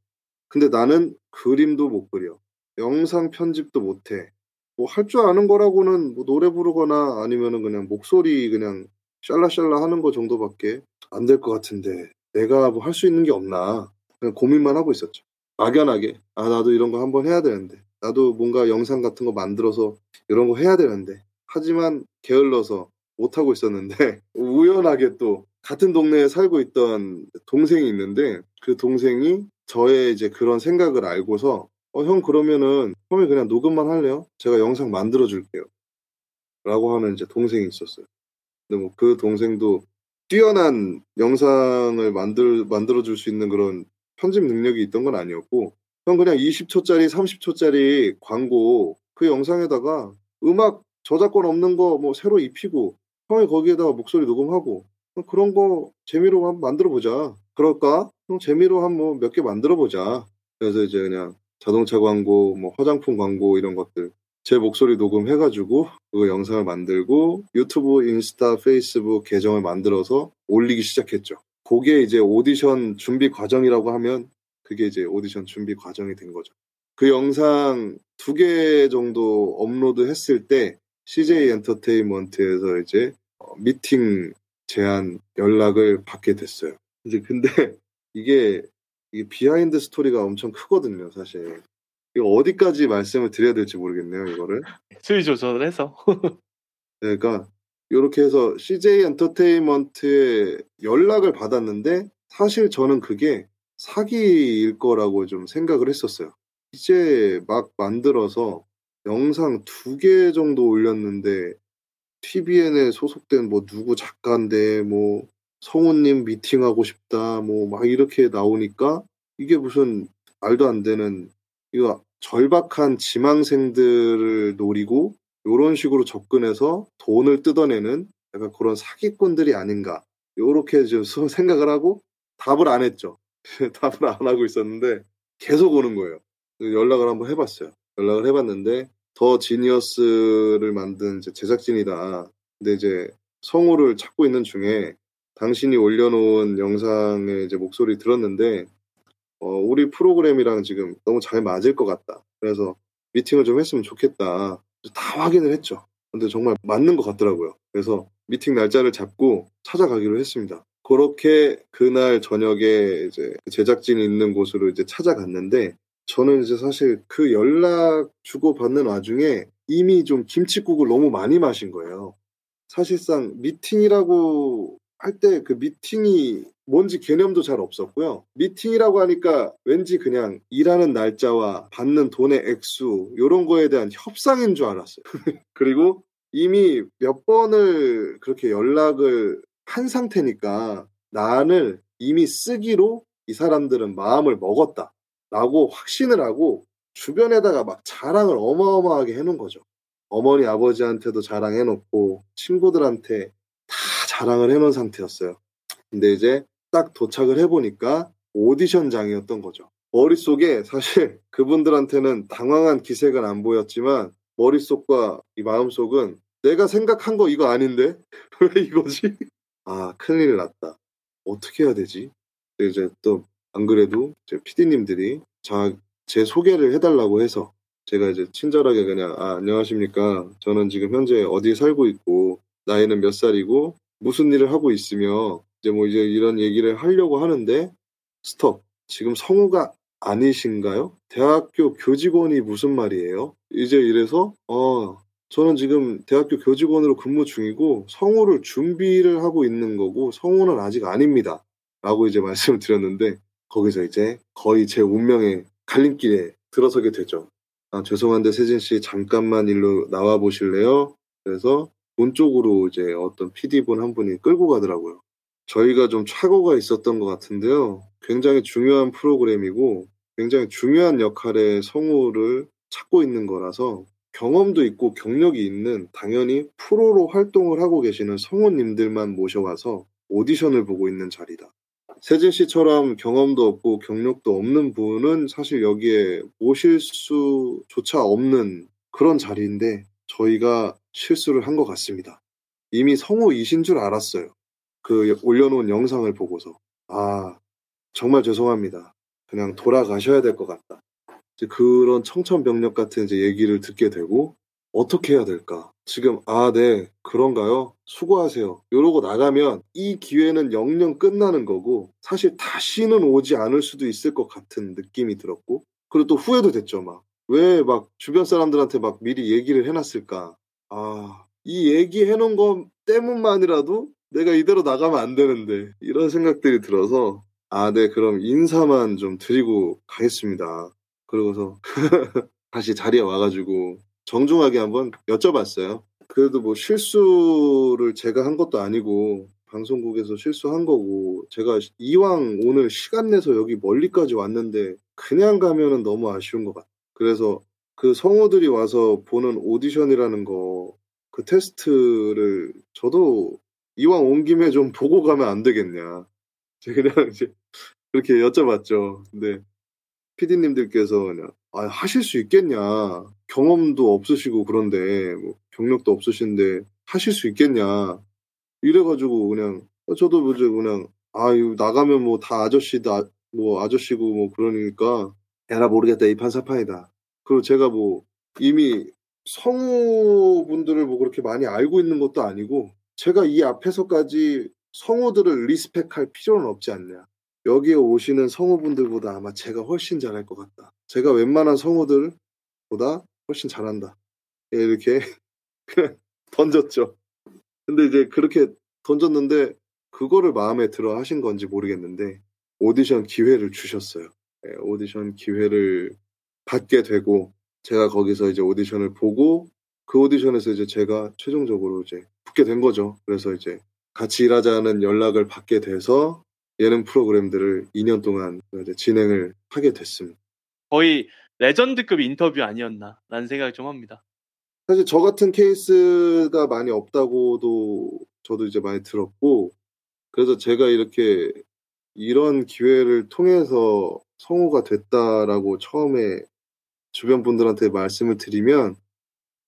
[SPEAKER 1] 근데 나는 그림도 못 그려 영상 편집도 못해 뭐 할 줄 아는 거라고는 뭐 노래 부르거나 아니면은 그냥 목소리 그냥 샬라샬라 하는 거 정도밖에 안 될 것 같은데 내가 뭐 할 수 있는 게 없나 그냥 고민만 하고 있었죠. 막연하게 아 나도 이런 거 한번 해야 되는데 나도 뭔가 영상 같은 거 만들어서 이런 거 해야 되는데 하지만 게을러서 못 하고 있었는데 *laughs* 우연하게 또 같은 동네에 살고 있던 동생이 있는데 그 동생이 저의 이제 그런 생각을 알고서 어, 형 그러면은 형이 그냥 녹음만 할래요? 제가 영상 만들어 줄게요. 라고 하는 이제 동생이 있었어요. 근데 뭐 그 동생도 뛰어난 영상을 만들 만들어 줄 수 있는 그런 편집 능력이 있던 건 아니었고 전 그냥 20초짜리, 30초짜리 광고 그 영상에다가 음악 저작권 없는 거 뭐 새로 입히고 형이 거기에다가 목소리 녹음하고 그런 거 재미로 한번 만들어 보자. 그럴까? 그 재미로 한번몇 개 만들어 보자. 그래서 이제 그냥 자동차 광고, 뭐 화장품 광고 이런 것들 제 목소리 녹음해가지고 그 영상을 만들고 유튜브, 인스타, 페이스북 계정을 만들어서 올리기 시작했죠. 그게 이제 오디션 준비 과정이라고 하면 그게 이제 오디션 준비 과정이 된 거죠. 그 영상 두 개 정도 업로드 했을 때 CJ 네. 엔터테인먼트에서 이제 어, 미팅 제안 연락을 받게 됐어요. 이제 근데 *laughs* 이게, 이 비하인드 스토리가 엄청 크거든요, 사실. 이거 어디까지 말씀을 드려야 될지 모르겠네요, 이거를.
[SPEAKER 2] 수위 조절을 해서. *laughs*
[SPEAKER 1] 네, 그러니까 이렇게 해서 CJ 엔터테인먼트에 연락을 받았는데 사실 저는 그게 사기일 거라고 좀 생각을 했었어요. 이제 막 만들어서 영상 두 개 정도 올렸는데 TVN에 소속된 뭐 누구 작가인데 뭐 성우님 미팅하고 싶다 뭐 막 이렇게 나오니까 이게 무슨 말도 안 되는 이거 절박한 지망생들을 노리고 이런 식으로 접근해서 돈을 뜯어내는 약간 그런 사기꾼들이 아닌가 이렇게 좀 *laughs* 생각을 하고 답을 안 했죠. *laughs* 답을 안 하고 있었는데 계속 오는 거예요. 연락을 한번 해봤어요. 연락을 해봤는데 더 지니어스를 만든 제작진이다. 근데 이제 성우를 찾고 있는 중에 당신이 올려놓은 영상의 이제 목소리 들었는데 어, 우리 프로그램이랑 지금 너무 잘 맞을 것 같다. 그래서 미팅을 좀 했으면 좋겠다. 다 확인을 했죠. 근데 정말 맞는 것 같더라고요. 그래서 미팅 날짜를 잡고 찾아가기로 했습니다. 그렇게 그날 저녁에 이제 제작진이 있는 곳으로 이제 찾아갔는데 저는 이제 사실 그 연락 주고받는 와중에 이미 좀 김치국을 너무 많이 마신 거예요. 사실상 미팅이라고 할때그 미팅이 뭔지 개념도 잘 없었고요. 미팅이라고 하니까 왠지 그냥 일하는 날짜와 받는 돈의 액수 이런 거에 대한 협상인 줄 알았어요. *laughs* 그리고 이미 몇 번을 그렇게 연락을 한 상태니까 나는 이미 쓰기로 이 사람들은 마음을 먹었다. 라고 확신을 하고 주변에다가 막 자랑을 어마어마하게 해놓은 거죠. 어머니, 아버지한테도 자랑해놓고 친구들한테 다 자랑을 해놓은 상태였어요. 근데 이제 딱 도착을 해보니까 오디션장이었던 거죠. 머릿속에 사실 *laughs* 그분들한테는 당황한 기색은 안 보였지만 머릿속과 이 마음속은 내가 생각한 거 이거 아닌데? *laughs* 왜 이거지? 아, 큰일 났다. 어떻게 해야 되지? 이제 또 안 그래도 제 PD님들이 자, 제 소개를 해달라고 해서 제가 이제 친절하게 그냥 아, 안녕하십니까. 저는 지금 현재 어디 에 살고 있고 나이는 몇 살이고 무슨 일을 하고 있으며 이제 뭐 이제 이런 얘기를 하려고 하는데 스톱. 지금 성우가 아니신가요? 대학교 교직원이 무슨 말이에요? 이제 이래서 어 저는 지금 대학교 교직원으로 근무 중이고 성우를 준비를 하고 있는 거고 성우는 아직 아닙니다. 라고 이제 *laughs* 말씀을 드렸는데 거기서 이제 거의 제 운명의 갈림길에 들어서게 되죠. 아, 죄송한데 세진 씨 잠깐만 일로 나와 보실래요? 그래서 본 쪽으로 이제 어떤 PD분 한 분이 끌고 가더라고요. 저희가 좀 착오가 있었던 것 같은데요. 굉장히 중요한 프로그램이고 굉장히 중요한 역할의 성우를 찾고 있는 거라서 경험도 있고 경력이 있는 당연히 프로로 활동을 하고 계시는 성우님들만 모셔와서 오디션을 보고 있는 자리다. 세진 씨처럼 경험도 없고 경력도 없는 분은 사실 여기에 모실 수조차 없는 그런 자리인데 저희가 실수를 한 것 같습니다. 이미 성우이신 줄 알았어요. 그 올려놓은 영상을 보고서. 아, 정말 죄송합니다. 그냥 돌아가셔야 될 것 같다. 이제 그런 청천벽력 같은 이제 얘기를 듣게 되고, 어떻게 해야 될까? 지금, 아, 네, 그런가요? 수고하세요. 이러고 나가면 이 기회는 영영 끝나는 거고, 사실 다시는 오지 않을 수도 있을 것 같은 느낌이 들었고, 그리고 또 후회도 됐죠, 막. 왜막 주변 사람들한테 막 미리 얘기를 해놨을까? 아, 이 얘기 해놓은 것 때문만이라도 내가 이대로 나가면 안 되는데 이런 생각들이 들어서 아, 네, 그럼 인사만 좀 드리고 가겠습니다. 그러고서 *laughs* 다시 자리에 와가지고 정중하게 한번 여쭤봤어요. 그래도 뭐 실수를 제가 한 것도 아니고 방송국에서 실수한 거고 제가 이왕 오늘 시간 내서 여기 멀리까지 왔는데 그냥 가면은 너무 아쉬운 것 같다. 그래서 그 성우들이 와서 보는 오디션이라는 거, 그 테스트를 저도 이왕 온 김에 좀 보고 가면 안 되겠냐. *laughs* 제가 그냥 이제 그렇게 여쭤봤죠. 근데 피디님들께서 그냥, 아, 하실 수 있겠냐. 경험도 없으시고 그런데, 뭐 경력도 없으신데 하실 수 있겠냐. 이래가지고 그냥, 어, 저도 이제 그냥, 아, 유 나가면 뭐 다 아저씨다, 뭐 아저씨고 뭐 그러니까 에라 모르겠다 이 판사판이다. 그리고 제가 뭐 이미 성우분들을 뭐 그렇게 많이 알고 있는 것도 아니고 제가 이 앞에서까지 성우들을 리스펙할 필요는 없지 않냐. 여기에 오시는 성우분들보다 아마 제가 훨씬 잘할 것 같다. 제가 웬만한 성우들보다 훨씬 잘한다. 예, 이렇게 *laughs* 던졌죠. 근데 이제 그렇게 던졌는데 그거를 마음에 들어 하신 건지 모르겠는데 오디션 기회를 주셨어요. 예, 오디션 기회를 받게 되고 제가 거기서 이제 오디션을 보고 그 오디션에서 이제 제가 최종적으로 이제 붙게 된 거죠. 그래서 이제 같이 일하자는 연락을 받게 돼서 예능 프로그램들을 2년 동안 진행을 하게 됐습니다.
[SPEAKER 2] 거의 레전드급 인터뷰 아니었나라는 생각을 좀 합니다.
[SPEAKER 1] 사실 저 같은 케이스가 많이 없다고도 저도 이제 많이 들었고 그래서 제가 이렇게 이런 기회를 통해서 성우가 됐다라고 처음에 주변 분들한테 말씀을 드리면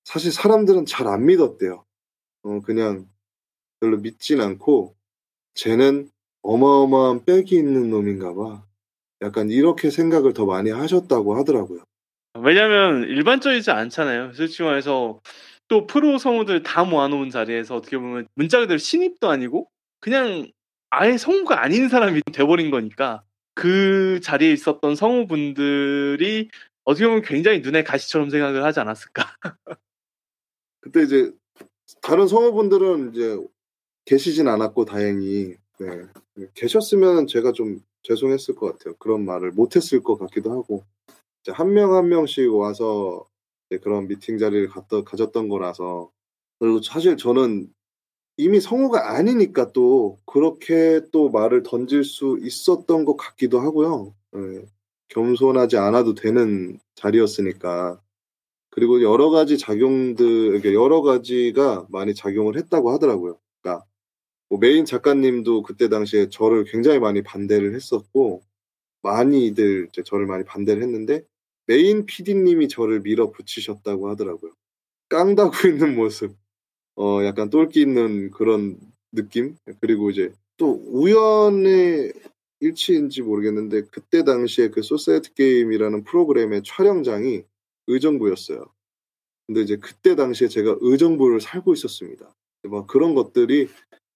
[SPEAKER 1] 사실 사람들은 잘 안 믿었대요. 어, 그냥 별로 믿진 않고 쟤는 어마어마한 빽이 있는 놈인가 봐. 약간 이렇게 생각을 더 많이 하셨다고 하더라고요.
[SPEAKER 2] 왜냐면 일반적이지 않잖아요. 솔직히 말해서 또 프로 성우들 다 모아놓은 자리에서 어떻게 보면 문자 그대로 신입도 아니고 그냥 아예 성우가 아닌 사람이 돼버린 거니까 그 자리에 있었던 성우분들이 어떻게 보면 굉장히 눈에 가시처럼 생각을 하지 않았을까. *laughs*
[SPEAKER 1] 그때 이제 다른 성우분들은 이제 계시진 않았고 다행히 네. 계셨으면 제가 좀 죄송했을 것 같아요. 그런 말을 못했을 것 같기도 하고 한 명 한 명씩 와서 그런 미팅 자리를 갔던, 가졌던 거라서 그리고 사실 저는 이미 성우가 아니니까 또 그렇게 또 말을 던질 수 있었던 것 같기도 하고요. 예, 겸손하지 않아도 되는 자리였으니까. 그리고 여러 가지 작용들, 그러니까 여러 가지가 많이 작용을 했다고 하더라고요. 그러니까 뭐 메인 작가님도 그때 당시에 저를 굉장히 많이 반대를 했었고, 많이들 저를 많이 반대를 했는데, 메인 PD님이 저를 밀어붙이셨다고 하더라고요. 깡다구 있는 모습. 어 약간 똘끼 있는 그런 느낌 그리고 이제 또 우연의 일치인지 모르겠는데 그때 당시에 그소사이어 게임이라는 프로그램의 촬영장이 의정부였어요. 근데 이제 그때 당시에 제가 의정부를 살고 있었습니다. 막 뭐 그런 것들이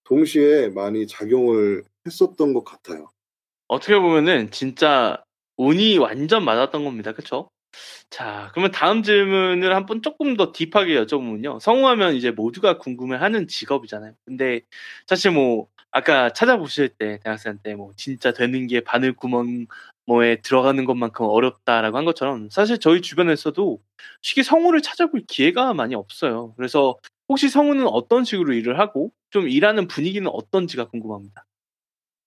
[SPEAKER 1] 동시에 많이 작용을 했었던 것 같아요.
[SPEAKER 2] 어떻게 보면은 진짜 운이 완전 맞았던 겁니다. 그쵸? 자, 그러면 다음 질문을 한 번 조금 더 딥하게 여쭤보면요. 성우하면 이제 모두가 궁금해하는 직업이잖아요. 근데 사실 뭐 아까 찾아보실 때 대학생 한테뭐 진짜 되는 게 바늘 구멍 뭐에 들어가는 것만큼 어렵다라고 한 것처럼 사실 저희 주변에서도 쉽게 성우를 찾아볼 기회가 많이 없어요. 그래서 혹시 성우는 어떤 식으로 일을 하고 좀 일하는 분위기는 어떤지가 궁금합니다.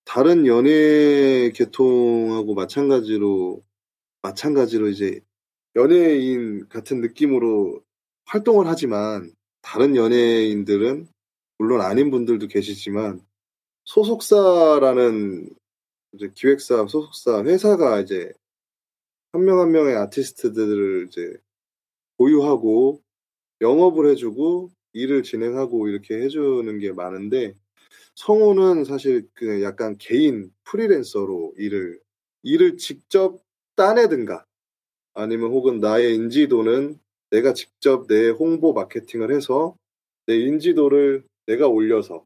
[SPEAKER 1] 다른 연예 계통하고 마찬가지로 마찬가지로 이제 연예인 같은 느낌으로 활동을 하지만 다른 연예인들은 물론 아닌 분들도 계시지만 소속사라는 이제 기획사, 소속사, 회사가 이제 한 명한 한 명의 아티스트들을 이제 보유하고 영업을 해주고 일을 진행하고 이렇게 해주는 게 많은데 성우는 사실 그냥 약간 개인 프리랜서로 일을 일을 직접 따내든가 아니면 혹은 나의 인지도는 내가 직접 내 홍보 마케팅을 해서 내 인지도를 내가 올려서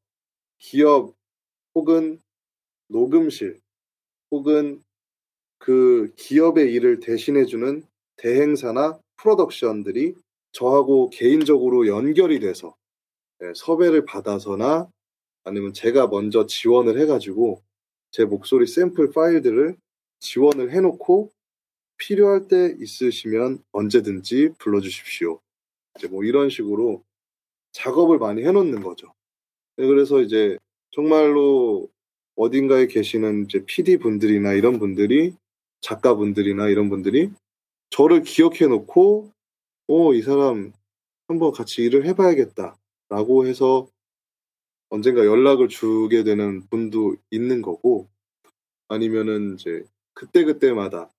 [SPEAKER 1] 기업 혹은 녹음실 혹은 그 기업의 일을 대신해주는 대행사나 프로덕션들이 저하고 개인적으로 연결이 돼서 예, 섭외를 받아서나 아니면 제가 먼저 지원을 해가지고 제 목소리 샘플 파일들을 지원을 해놓고 필요할 때 있으시면 언제든지 불러주십시오. 이제 뭐 이런 식으로 작업을 많이 해놓는 거죠. 네, 그래서 이제 정말로 어딘가에 계시는 이제 PD 분들이나 이런 분들이 작가 분들이나 이런 분들이 저를 기억해 놓고 오, 어, 이 사람 한번 같이 일을 해봐야겠다 라고 해서 언젠가 연락을 주게 되는 분도 있는 거고 아니면은 이제 그때그때마다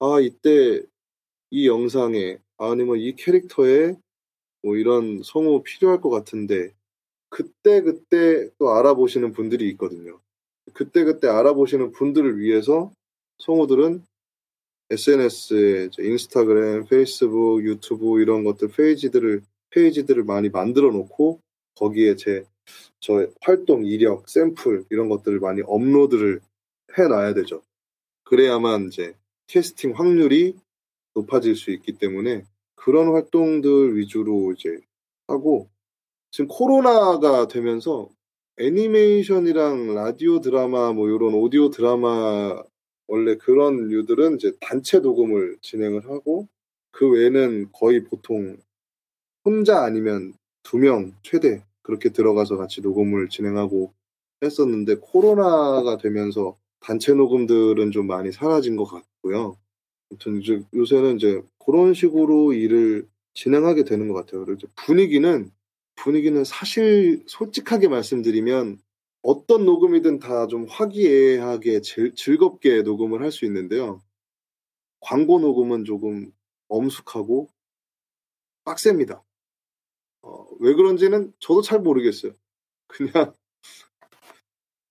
[SPEAKER 1] 아 이때 이 영상에 아니면 이 캐릭터에 뭐 이런 성우 필요할 것 같은데 그때 그때 또 알아보시는 분들이 있거든요. 그때 그때 알아보시는 분들을 위해서 성우들은 SNS에 인스타그램, 페이스북, 유튜브 이런 것들 페이지들을 페이지들을 많이 만들어 놓고 거기에 제저 활동 이력, 샘플 이런 것들을 많이 업로드를 해 놔야 되죠. 그래야만 이제 캐스팅 확률이 높아질 수 있기 때문에 그런 활동들 위주로 이제 하고 지금 코로나가 되면서 애니메이션이랑 라디오 드라마 뭐 이런 오디오 드라마 원래 그런 류들은 이제 단체 녹음을 진행을 하고 그 외에는 거의 보통 혼자 아니면 두 명 최대 그렇게 들어가서 같이 녹음을 진행하고 했었는데 코로나가 되면서 단체 녹음들은 좀 많이 사라진 것 같고요. 아무튼 이제 요새는 이제 그런 식으로 일을 진행하게 되는 것 같아요. 그래서 분위기는 분위기는 사실 솔직하게 말씀드리면 어떤 녹음이든 다 좀 화기애애하게 즐, 즐겁게 녹음을 할 수 있는데요. 광고 녹음은 조금 엄숙하고 빡셉니다. 어, 왜 그런지는 저도 잘 모르겠어요. 그냥 *laughs*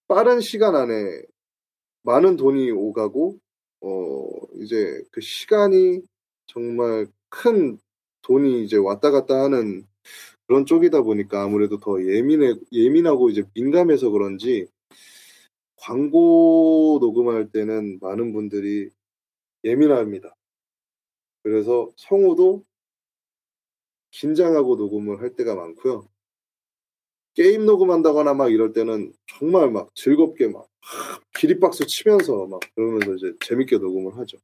[SPEAKER 1] 빠른 시간 안에 많은 돈이 오가고 어 이제 그 시간이 정말 큰 돈이 이제 왔다 갔다 하는 그런 쪽이다 보니까 아무래도 더 예민해 예민하고 이제 민감해서 그런지 광고 녹음할 때는 많은 분들이 예민합니다. 그래서 성우도 긴장하고 녹음을 할 때가 많고요. 게임 녹음한다거나 막 이럴 때는 정말 막 즐겁게 막 비립박스 치면서 막 그러면서 이제 재밌게 녹음을 하죠.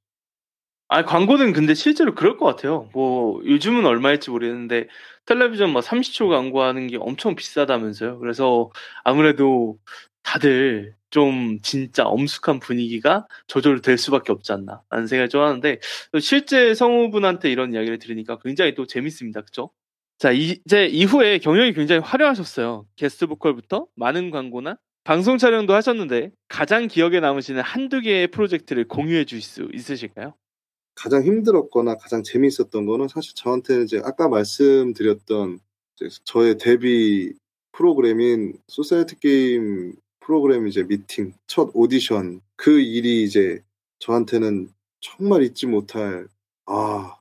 [SPEAKER 2] 아 광고는 근데 실제로 그럴 것 같아요. 뭐 요즘은 얼마일지 모르겠는데 텔레비전 막 30초 광고하는 게 엄청 비싸다면서요. 그래서 아무래도 다들 좀 진짜 엄숙한 분위기가 저절될 로 수밖에 없지 않나 라는 생각을 좀 하는데 실제 성우분한테 이런 이야기를 들으니까 굉장히 또 재밌습니다. 그쵸? 자 이제 이후에 경력이 굉장히 화려하셨어요. 게스트 보컬부터 많은 광고나 방송 촬영도 하셨는데 가장 기억에 남으시는 한두 개의 프로젝트를 공유해 주실 수 있으실까요?
[SPEAKER 1] 가장 힘들었거나 가장 재미있었던 거는 사실 저한테는 이제 아까 말씀드렸던 저의 데뷔 프로그램인 소사이어티 게임 프로그램 이제 미팅 첫 오디션 그 일이 이제 저한테는 정말 잊지 못할 아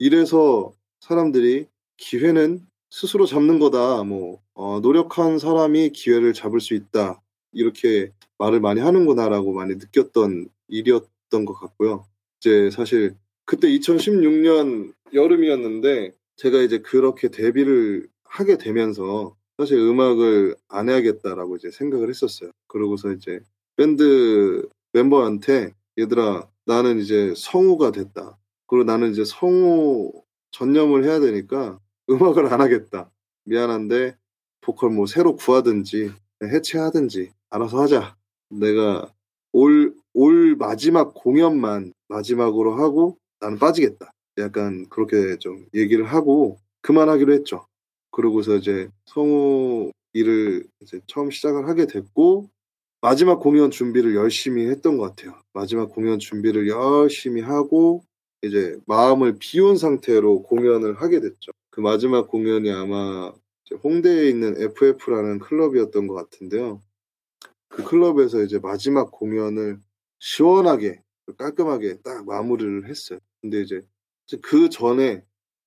[SPEAKER 1] 이래서 사람들이 기회는 스스로 잡는 거다 뭐 어, 노력한 사람이 기회를 잡을 수 있다 이렇게 말을 많이 하는구나라고 많이 느꼈던 일이었던 것 같고요. 이제 사실 그때 2016년 여름이었는데 제가 이제 그렇게 데뷔를 하게 되면서 사실 음악을 안 해야겠다라고 이제 생각을 했었어요. 그러고서 이제 밴드 멤버한테 얘들아 나는 이제 성우가 됐다. 그리고 나는 이제 성우 전념을 해야 되니까 음악을 안 하겠다. 미안한데 보컬 뭐 새로 구하든지 해체하든지 알아서 하자. 내가 올, 올 마지막 공연만 마지막으로 하고 나는 빠지겠다. 약간 그렇게 좀 얘기를 하고 그만하기로 했죠. 그러고서 이제 성우 일을 이제 처음 시작을 하게 됐고 마지막 공연 준비를 열심히 했던 것 같아요. 마지막 공연 준비를 열심히 하고 이제 마음을 비운 상태로 공연을 하게 됐죠. 그 마지막 공연이 아마 홍대에 있는 FF라는 클럽이었던 것 같은데요. 그 클럽에서 이제 마지막 공연을 시원하게 깔끔하게 딱 마무리를 했어요. 근데 이제 그 전에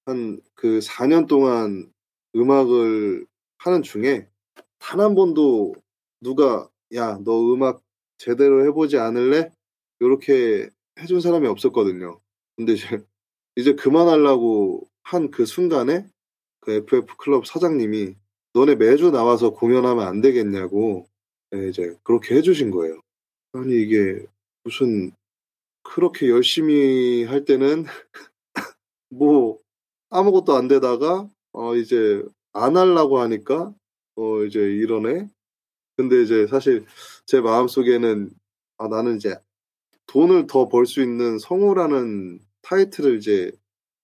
[SPEAKER 1] 한 그 4년 동안 음악을 하는 중에 단 한 번도 누가 야 너 음악 제대로 해보지 않을래? 이렇게 해준 사람이 없었거든요. 근데 이제, 이제 그만하려고 한 그 순간에 그 FF 클럽 사장님이 너네 매주 나와서 공연하면 안 되겠냐고 예, 이제 그렇게 해주신 거예요. 아니 이게 무슨 그렇게 열심히 할 때는 *laughs* 뭐 아무것도 안 되다가 어 이제 안 하려고 하니까 어 이제 이러네. 근데 이제 사실 제 마음 속에는 아 나는 이제 돈을 더 벌 수 있는 성우라는 타이틀을 이제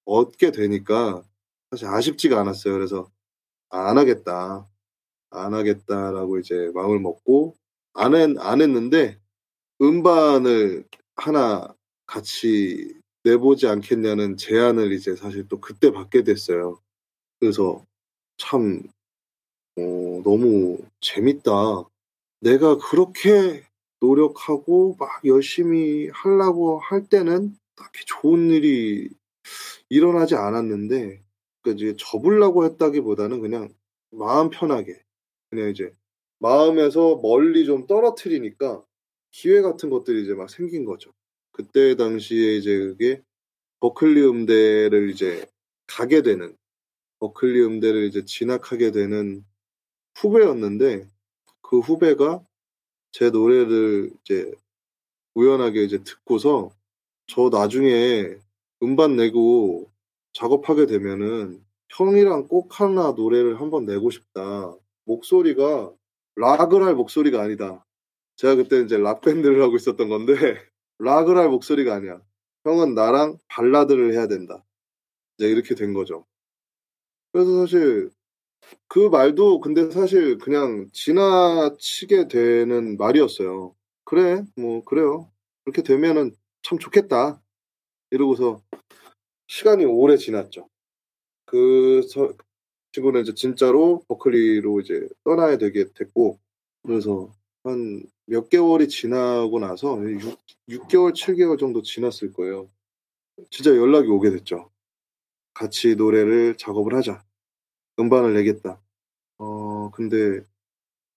[SPEAKER 1] 얻게 되니까 사실 아쉽지가 않았어요. 그래서 아, 안 하겠다. 안 하겠다라고 이제 마음을 먹고 안, 했, 안 했는데 음반을 하나 같이 내보지 않겠냐는 제안을 이제 사실 또 그때 받게 됐어요. 그래서 참 어, 너무 재밌다. 내가 그렇게 노력하고 막 열심히 하려고 할 때는 딱히 좋은 일이 일어나지 않았는데 그러니까 이제 접으려고 했다기보다는 그냥 마음 편하게 그냥 네, 이제 마음에서 멀리 좀 떨어뜨리니까 기회 같은 것들이 이제 막 생긴 거죠. 그때 당시에 이제 그게 버클리 음대를 이제 가게 되는 버클리 음대를 이제 진학하게 되는 후배였는데 그 후배가 제 노래를 이제 우연하게 이제 듣고서 저 나중에 음반 내고 작업하게 되면은 형이랑 꼭 하나 노래를 한번 내고 싶다. 목소리가 락을 할 목소리가 아니다. 제가 그때 이제 락 밴드를 하고 있었던 건데 *laughs* 락을 할 목소리가 아니야. 형은 나랑 발라드를 해야 된다. 이제 이렇게 된 거죠. 그래서 사실 그 말도 근데 사실 그냥 지나치게 되는 말이었어요. 그래, 뭐 그래요. 그렇게 되면은 참 좋겠다. 이러고서 시간이 오래 지났죠. 그 친구는 이제 진짜로 버클리로 이제 떠나야 되게 됐고 그래서 한 몇 개월이 지나고 나서 6, 개월 7개월 정도 지났을 거예요. 진짜 연락이 오게 됐죠. 같이 노래를 작업을 하자. 음반을 내겠다. 어, 근데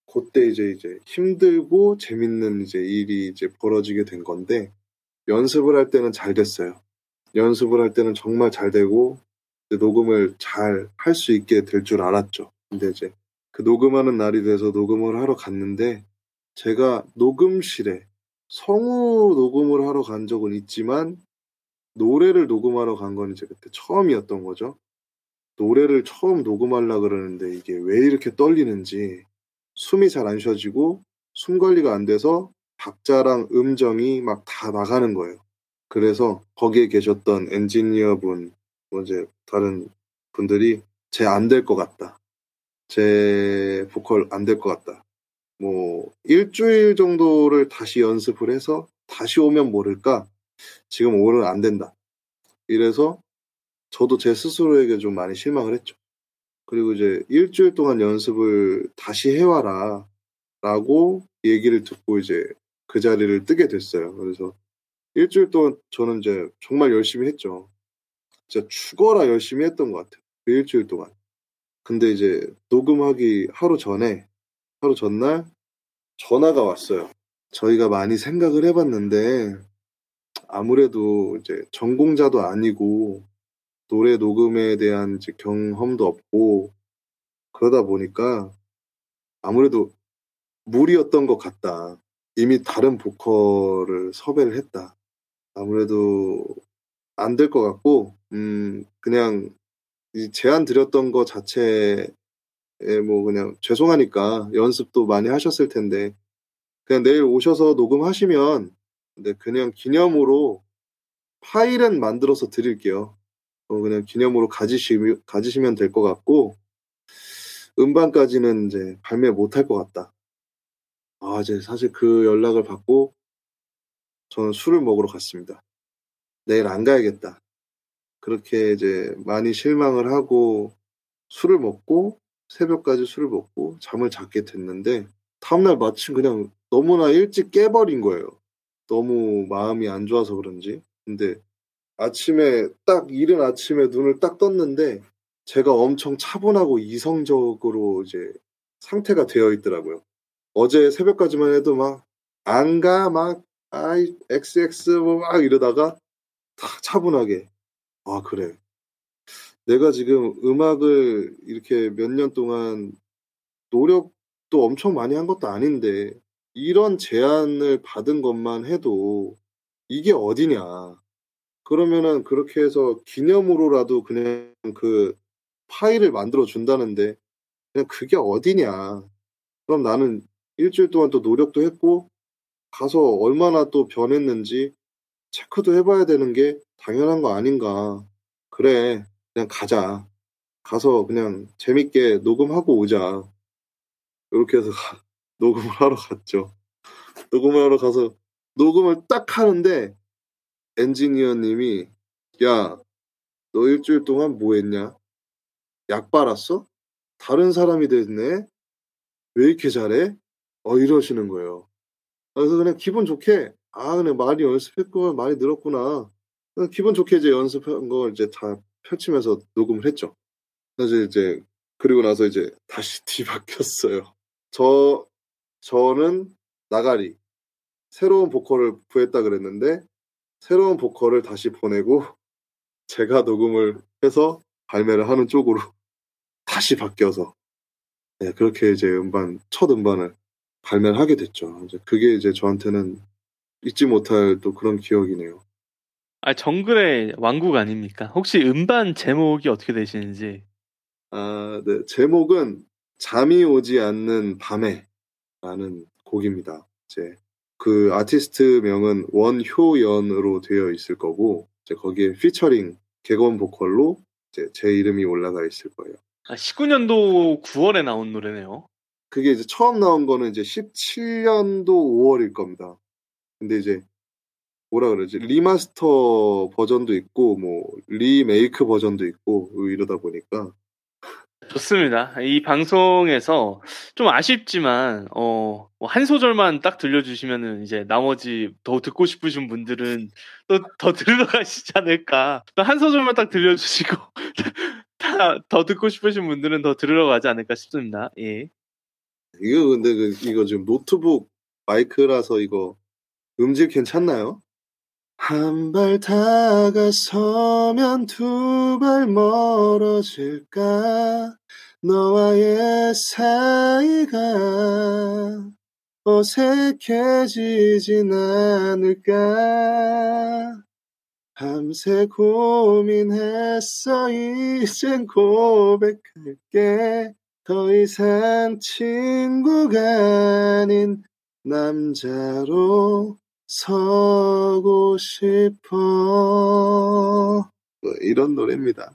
[SPEAKER 1] 그때 이제 이제 힘들고 재밌는 이제 일이 이제 벌어지게 된 건데 연습을 할 때는 잘 됐어요. 연습을 할 때는 정말 잘 되고 녹음을 잘 할 수 있게 될 줄 알았죠. 근데 이제 그 녹음하는 날이 돼서 녹음을 하러 갔는데 제가 녹음실에 성우 녹음을 하러 간 적은 있지만 노래를 녹음하러 간 건 이제 그때 처음이었던 거죠. 노래를 처음 녹음하려 그러는데 이게 왜 이렇게 떨리는지 숨이 잘 안 쉬어지고 숨 관리가 안 돼서 박자랑 음정이 막 다 나가는 거예요. 그래서 거기에 계셨던 엔지니어분 뭐 이제 다른 분들이 제 안될 것 같다. 제 보컬 안될 것 같다. 뭐 일주일 정도를 다시 연습을 해서 다시 오면 모를까 지금 올은 안 된다. 이래서 저도 제 스스로에게 좀 많이 실망을 했죠. 그리고 이제 일주일 동안 연습을 다시 해와라 라고 얘기를 듣고 이제 그 자리를 뜨게 됐어요. 그래서 일주일 동안 저는 이제 정말 열심히 했죠. 진짜 죽어라 열심히 했던 것 같아요. 그 일주일 동안. 근데 이제 녹음하기 하루 전에, 하루 전날 전화가 왔어요. 저희가 많이 생각을 해봤는데, 아무래도 이제 전공자도 아니고, 노래 녹음에 대한 이제 경험도 없고, 그러다 보니까 아무래도 무리였던 것 같다. 이미 다른 보컬을 섭외를 했다. 아무래도 안 될 것 같고, 음 그냥 제안 드렸던 것 자체에 뭐 그냥 죄송하니까 연습도 많이 하셨을 텐데 그냥 내일 오셔서 녹음하시면 네, 그냥 기념으로 파일은 만들어서 드릴게요. 어, 그냥 기념으로 가지시, 가지시면 될 것 같고 음반까지는 이제 발매 못할 것 같다. 아, 이제 사실 그 연락을 받고 저는 술을 먹으러 갔습니다. 내일 안 가야겠다. 그렇게 이제 많이 실망을 하고 술을 먹고 새벽까지 술을 먹고 잠을 잤게 됐는데 다음날 마침 그냥 너무나 일찍 깨버린 거예요. 너무 마음이 안 좋아서 그런지. 근데 아침에 딱 이른 아침에 눈을 딱 떴는데 제가 엄청 차분하고 이성적으로 이제 상태가 되어 있더라고요. 어제 새벽까지만 해도 막 안 가막 아이 XX 뭐 막 이러다가 다 차분하게 아, 그래. 내가 지금 음악을 이렇게 몇 년 동안 노력도 엄청 많이 한 것도 아닌데, 이런 제안을 받은 것만 해도 이게 어디냐. 그러면은 그렇게 해서 기념으로라도 그냥 그 파일을 만들어 준다는데, 그냥 그게 어디냐. 그럼 나는 일주일 동안 또 노력도 했고, 가서 얼마나 또 변했는지 체크도 해봐야 되는 게 당연한 거 아닌가. 그래, 그냥 가자. 가서 그냥 재밌게 녹음하고 오자. 이렇게 해서 가, *laughs* 녹음을 하러 갔죠. 녹음을 하러 가서 녹음을 딱 하는데 엔지니어님이 야, 너 일주일 동안 뭐 했냐? 약 빨았어? 다른 사람이 됐네? 왜 이렇게 잘해? 어, 이러시는 거예요. 그래서 그냥 기분 좋게, 아, 그냥 많이 연습했구나, 많이 늘었구나. 어, 기분 좋게 이제 연습한 걸 이제 다 펼치면서 녹음을 했죠. 사실 이제 그리고 나서 이제 다시 뒤바뀌었어요. *laughs* 저 저는 나가리 새로운 보컬을 구했다 그랬는데 새로운 보컬을 다시 보내고 *laughs* 제가 녹음을 해서 발매를 하는 쪽으로 *laughs* 다시 바뀌어서 네, 그렇게 이제 음반 첫 음반을 발매를 하게 됐죠. 이제 그게 이제 저한테는 잊지 못할 또 그런 기억이네요.
[SPEAKER 2] 아 정글의 왕국 아닙니까? 혹시 음반 제목이 어떻게 되시는지?
[SPEAKER 1] 아, 네. 제목은 잠이 오지 않는 밤에라는 곡입니다. 이제 그 아티스트 명은 원효연으로 되어 있을 거고 이제 거기에 피처링 개건 보컬로 이제 제 이름이 올라가 있을 거예요.
[SPEAKER 2] 아, 19년도 9월에 나온 노래네요.
[SPEAKER 1] 그게 이제 처음 나온 거는 이제 17년도 5월일 겁니다. 근데 이제 뭐라 그러지 리마스터 버전도 있고 뭐 리메이크 버전도 있고 이러다 보니까
[SPEAKER 2] 좋습니다. 이 방송에서 좀 아쉽지만 어, 뭐 한 소절만 딱 들려주시면은 이제 나머지 더 듣고 싶으신 분들은 또 더 *laughs* 들어가시지 않을까. 한 소절만 딱 들려주시고 *laughs* 다 더 듣고 싶으신 분들은 더 들어가지 않을까 싶습니다. 예.
[SPEAKER 1] 이거 근데 그, 이거 지금 노트북 마이크라서 이거 음질 괜찮나요? 한발 다가서면 두 발 멀어질까 너와의 사이가 어색해지진 않을까 밤새 고민했어 이젠 고백할게 더 이상 친구가 아닌 남자로 서고 싶어 뭐 이런 노래입니다.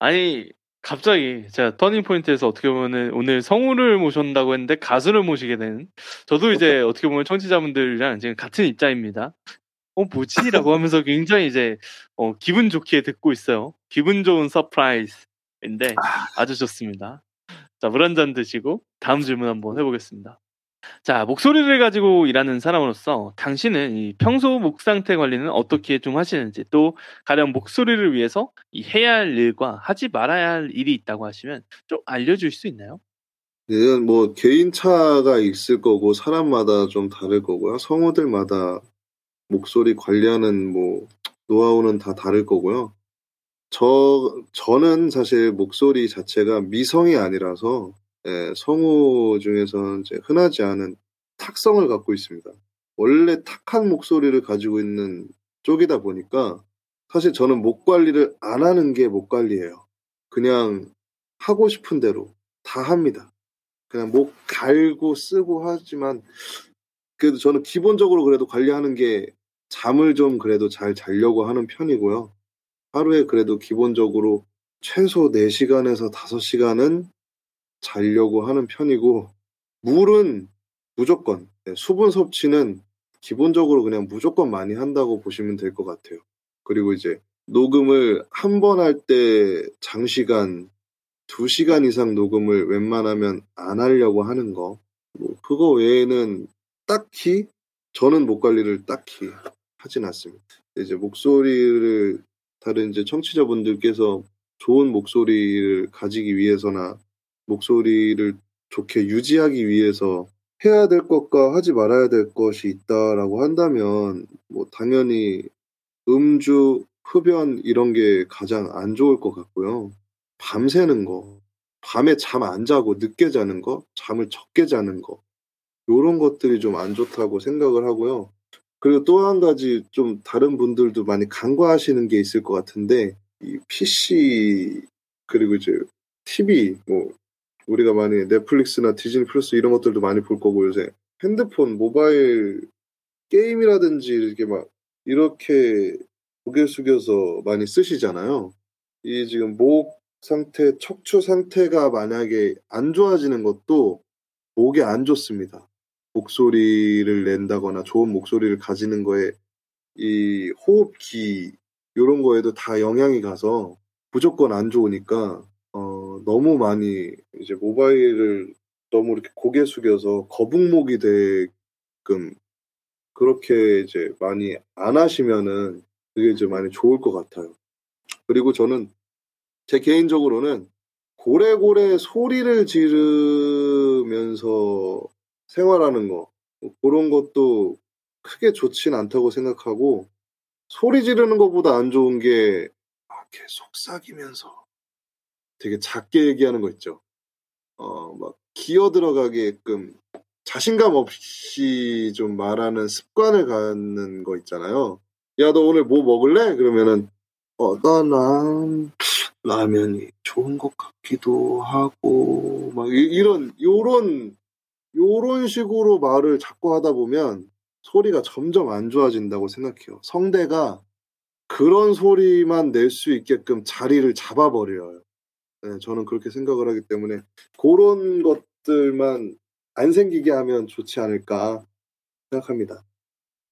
[SPEAKER 2] 아니 갑자기 제가 터닝 포인트에서 어떻게 보면 오늘 성우를 모셨다고 했는데 가수를 모시게 된 저도 이제 *laughs* 어떻게 보면 청취자분들이랑 지금 같은 입장입니다. 어 뭐지라고 *laughs* 하면서 굉장히 이제 어, 기분 좋게 듣고 있어요. 기분 좋은 서프라이즈인데 아. 아주 좋습니다. 자물 한 잔 드시고 다음 질문 한번 해보겠습니다. 자, 목소리를 가지고 일하는 사람으로서 당신은 이 평소 목 상태 관리는 어떻게 좀 하시는지 또 가령 목소리를 위해서 이 해야 할 일과 하지 말아야 할 일이 있다고 하시면 좀 알려줄 수 있나요?
[SPEAKER 1] 네, 뭐 개인차가 있을 거고 사람마다 좀 다를 거고요. 성우들마다 목소리 관리하는 뭐 노하우는 다 다를 거고요. 저 저는 사실 목소리 자체가 미성이 아니라서 예, 성우 중에서는 흔하지 않은 탁성을 갖고 있습니다. 원래 탁한 목소리를 가지고 있는 쪽이다 보니까 사실 저는 목 관리를 안 하는 게 목 관리예요. 그냥 하고 싶은 대로 다 합니다. 그냥 목 갈고 쓰고 하지만 그래도 저는 기본적으로 그래도 관리하는 게 잠을 좀 그래도 잘 자려고 하는 편이고요. 하루에 그래도 기본적으로 최소 4시간에서 5시간은 자려고 하는 편이고 물은 무조건 네, 수분 섭취는 기본적으로 그냥 무조건 많이 한다고 보시면 될 것 같아요. 그리고 이제 녹음을 한 번 할 때 장시간 두시간 이상 녹음을 웬만하면 안 하려고 하는 거. 뭐 그거 외에는 딱히 저는 목 관리를 딱히 하진 않습니다. 이제 목소리를 다른 이제 청취자분들께서 좋은 목소리를 가지기 위해서나 목소리를 좋게 유지하기 위해서 해야 될 것과 하지 말아야 될 것이 있다라고 한다면 뭐 당연히 음주, 흡연 이런 게 가장 안 좋을 것 같고요. 밤새는 거, 밤에 잠 안 자고 늦게 자는 거, 잠을 적게 자는 거 이런 것들이 좀 안 좋다고 생각을 하고요. 그리고 또 한 가지 좀 다른 분들도 많이 간과하시는 게 있을 것 같은데 이 PC 그리고 이제 TV 뭐 우리가 많이 넷플릭스나 디즈니 플러스 이런 것들도 많이 볼 거고 요새 핸드폰 모바일 게임이라든지 이렇게 막 이렇게 고개 숙여서 많이 쓰시잖아요. 이 지금 목 상태, 척추 상태가 만약에 안 좋아지는 것도 목에 안 좋습니다. 목소리를 낸다거나 좋은 목소리를 가지는 거에 이 호흡기 이런 거에도 다 영향이 가서 무조건 안 좋으니까 너무 많이 이제 모바일을 너무 이렇게 고개 숙여서 거북목이 되끔 그렇게 이제 많이 안 하시면은 그게 이제 많이 좋을 것 같아요. 그리고 저는 제 개인적으로는 고래고래 소리를 지르면서 생활하는 거 뭐 그런 것도 크게 좋진 않다고 생각하고 소리 지르는 것보다 안 좋은 게이렇 아, 속삭이면서 되게 작게 얘기하는 거 있죠. 어, 막 기어 들어가게끔 자신감 없이 좀 말하는 습관을 갖는 거 있잖아요. 야, 너 오늘 뭐 먹을래? 그러면은, 어, 나난 라면이 좋은 것 같기도 하고, 막 이, 런 요런, 요런 식으로 말을 자꾸 하다 보면 소리가 점점 안 좋아진다고 생각해요. 성대가 그런 소리만 낼 수 있게끔 자리를 잡아버려요. 네, 저는 그렇게 생각을 하기 때문에 그런 것들만 안 생기게 하면 좋지 않을까 생각합니다.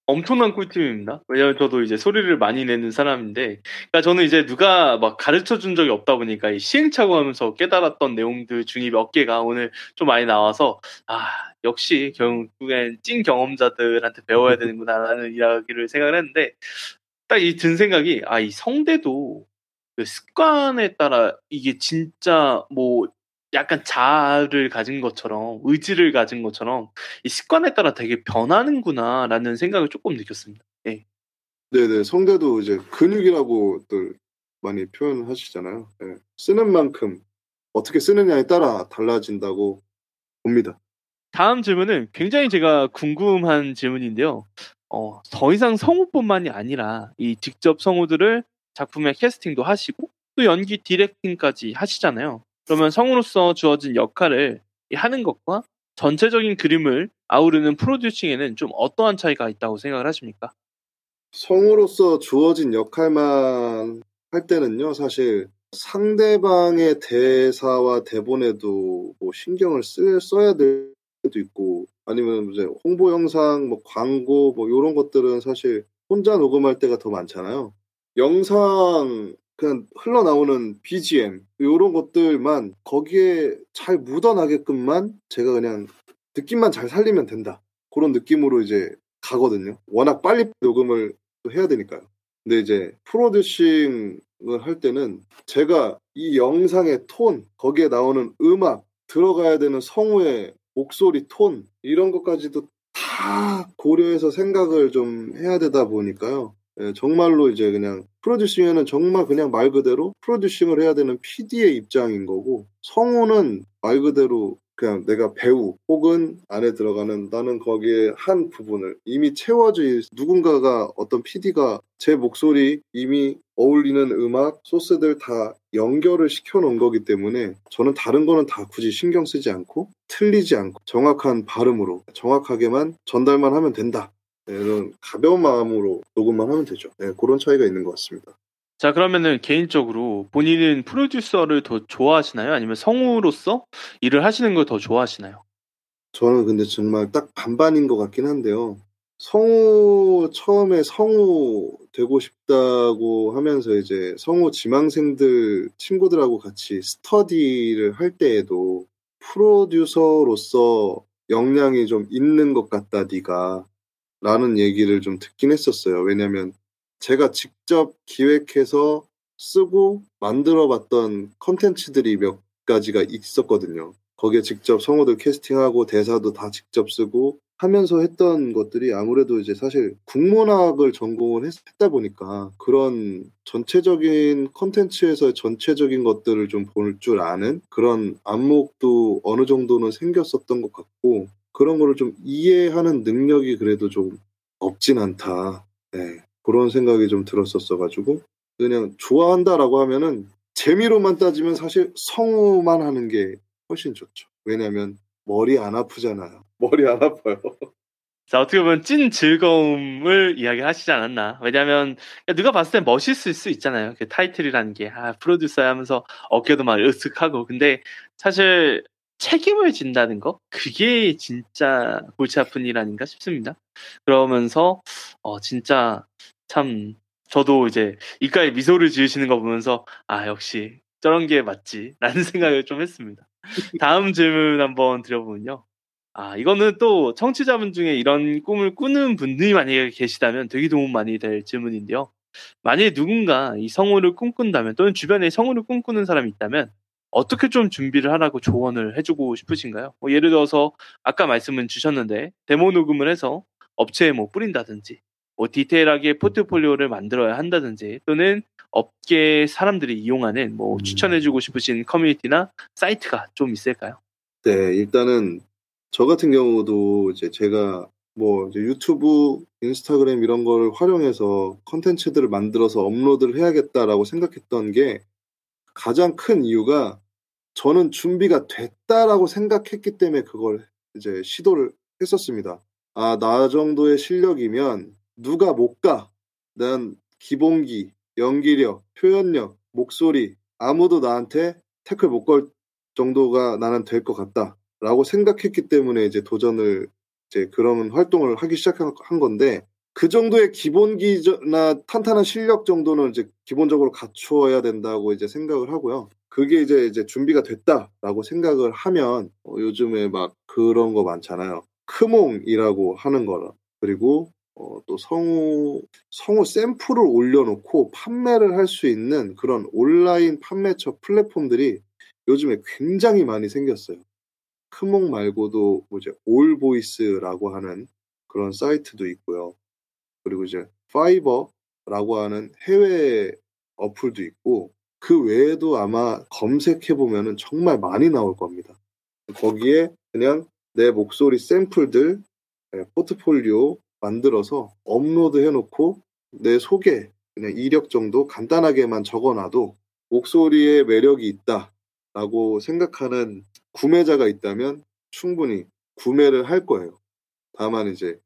[SPEAKER 2] 엄청난 꿀팁입니다. 왜냐하면 저도 이제 소리를 많이 내는 사람인데, 그러니까 저는 이제 누가 막 가르쳐 준 적이 없다 보니까 시행착오하면서 깨달았던 내용들 중에 몇 개가 오늘 좀 많이 나와서 아 역시 결국엔 찐 경험자들한테 배워야 *laughs* 되는구나라는 이야기를 생각했는데 딱 이 든 생각이 아 이 성대도 그 습관에 따라 이게 진짜 뭐 약간 자아를 가진 것처럼 의지를 가진 것처럼 이 습관에 따라 되게 변하는구나라는 생각을 조금 느꼈습니다. 예.
[SPEAKER 1] 네네 성대도 이제 근육이라고 들 많이 표현하시잖아요. 예. 쓰는 만큼 어떻게 쓰느냐에 따라 달라진다고 봅니다.
[SPEAKER 2] 다음 질문은 굉장히 제가 궁금한 질문인데요. 어, 더 이상 성우뿐만이 아니라 이 직접 성우들을 작품의 캐스팅도 하시고 또 연기 디렉팅까지 하시잖아요. 그러면 성으로서 주어진 역할을 하는 것과 전체적인 그림을 아우르는 프로듀싱에는 좀 어떠한 차이가 있다고 생각을 하십니까?
[SPEAKER 1] 성으로서 주어진 역할만 할 때는요, 사실 상대방의 대사와 대본에도 뭐 신경을 쓰, 써야 될 때도 있고, 아니면 이제 홍보 영상, 뭐 광고, 뭐 이런 것들은 사실 혼자 녹음할 때가 더 많잖아요. 영상 그냥 흘러나오는 BGM 이런 것들만 거기에 잘 묻어나게끔만 제가 그냥 느낌만 잘 살리면 된다 그런 느낌으로 이제 가거든요. 워낙 빨리 녹음을 해야 되니까요. 근데 이제 프로듀싱을 할 때는 제가 이 영상의 톤 거기에 나오는 음악 들어가야 되는 성우의 목소리 톤 이런 것까지도 다 고려해서 생각을 좀 해야 되다 보니까요. 예, 정말로 이제 그냥 프로듀싱에는 정말 그냥 말 그대로 프로듀싱을 해야 되는 PD의 입장인 거고 성우는 말 그대로 그냥 내가 배우 혹은 안에 들어가는 나는 거기에 한 부분을 이미 채워질 누군가가 어떤 PD가 제 목소리 이미 어울리는 음악 소스들 다 연결을 시켜 놓은 거기 때문에 저는 다른 거는 다 굳이 신경 쓰지 않고 틀리지 않고 정확한 발음으로 정확하게만 전달만 하면 된다 는 가벼운 마음으로 녹음만 하면 되죠. 네, 그런 차이가 있는 것 같습니다.
[SPEAKER 2] 자 그러면은 개인적으로 본인은 프로듀서를 더 좋아하시나요? 아니면 성우로서 일을 하시는 걸 더 좋아하시나요?
[SPEAKER 1] 저는 근데 정말 딱 반반인 것 같긴 한데요. 성우 처음에 성우 되고 싶다고 하면서 이제 성우 지망생들 친구들하고 같이 스터디를 할 때에도 프로듀서로서 역량이 좀 있는 것 같다 네가 라는 얘기를 좀 듣긴 했었어요. 왜냐면 제가 직접 기획해서 쓰고 만들어 봤던 컨텐츠들이 몇 가지가 있었거든요. 거기에 직접 성우들 캐스팅하고 대사도 다 직접 쓰고 하면서 했던 것들이 아무래도 이제 사실 국문학을 전공을 했, 다 보니까 그런 전체적인 컨텐츠에서 의 전체적인 것들을 좀 볼 줄 아는 그런 안목도 어느 정도는 생겼었던 것 같고 그런 거를 좀 이해하는 능력이 그래도 좀 없진 않다. 네, 그런 생각이 좀 들었었어가지고 그냥 좋아한다라고 하면은 재미로만 따지면 사실 성우만 하는 게 훨씬 좋죠. 왜냐하면 머리 안 아프잖아요.
[SPEAKER 2] *laughs* 머리 안 아파요. 자 어떻게 보면 찐 즐거움을 이야기하시지 않았나 왜냐하면 누가 봤을 때 멋있을 수 있잖아요 그 타이틀이라는 게 아 프로듀서 하면서 어깨도 막 으쓱하고 근데 사실 책임을 진다는 거 그게 진짜 골치 아픈 일 아닌가 싶습니다. 그러면서 어 진짜 참 저도 이제 이가에 미소를 지으시는 거 보면서 아 역시 저런 게 맞지라는 *laughs* 생각을 좀 했습니다. 다음 질문 한번 드려보면요. 아 이거는 또 청취자분 중에 이런 꿈을 꾸는 분들이 만약에 계시다면 되게 도움 많이 될 질문인데요. 만약에 누군가 이 성우를 꿈꾼다면 또는 주변에 성우를 꿈꾸는 사람이 있다면 어떻게 좀 준비를 하라고 조언을 해주고 싶으신가요? 뭐 예를 들어서 아까 말씀은 주셨는데 데모 녹음을 해서 업체에 뭐 뿌린다든지 뭐 디테일하게 포트폴리오를 만들어야 한다든지 또는 업계 사람들이 이용하는 뭐 음. 추천해주고 싶으신 커뮤니티나 사이트가 좀 있을까요?
[SPEAKER 1] 네, 일단은 저 같은 경우도 이제 제가 뭐 이제 유튜브, 인스타그램 이런 걸 활용해서 컨텐츠들을 만들어서 업로드를 해야겠다라고 생각했던 게 가장 큰 이유가 저는 준비가 됐다라고 생각했기 때문에 그걸 이제 시도를 했었습니다. 아, 나 정도의 실력이면 누가 못 가? 난 기본기, 연기력, 표현력, 목소리, 아무도 나한테 태클 못 걸 정도가 나는 될 것 같다. 라고 생각했기 때문에 이제 도전을 이제 그런 활동을 하기 시작한 건데, 그 정도의 기본기나 탄탄한 실력 정도는 이제 기본적으로 갖추어야 된다고 이제 생각을 하고요. 그게 이제 이제 준비가 됐다라고 생각을 하면 어, 요즘에 막 그런 거 많잖아요. 크몽이라고 하는 거라 그리고 어, 또 성우 성우 샘플을 올려놓고 판매를 할 수 있는 그런 온라인 판매처 플랫폼들이 요즘에 굉장히 많이 생겼어요. 크몽 말고도 뭐 이제 올보이스라고 하는 그런 사이트도 있고요. 그리고 이제 파이버라고 하는 해외 어플도 있고 그 외에도 아마 검색해 보면은 정말 많이 나올 겁니다. 거기에 그냥 내 목소리 샘플들 예, 포트폴리오 만들어서 업로드 해놓고 내 소개 그냥 이력 정도 간단하게만 적어놔도 목소리에 매력이 있다라고 생각하는 구매자가 있다면 충분히 구매를 할 거예요. 다만 이제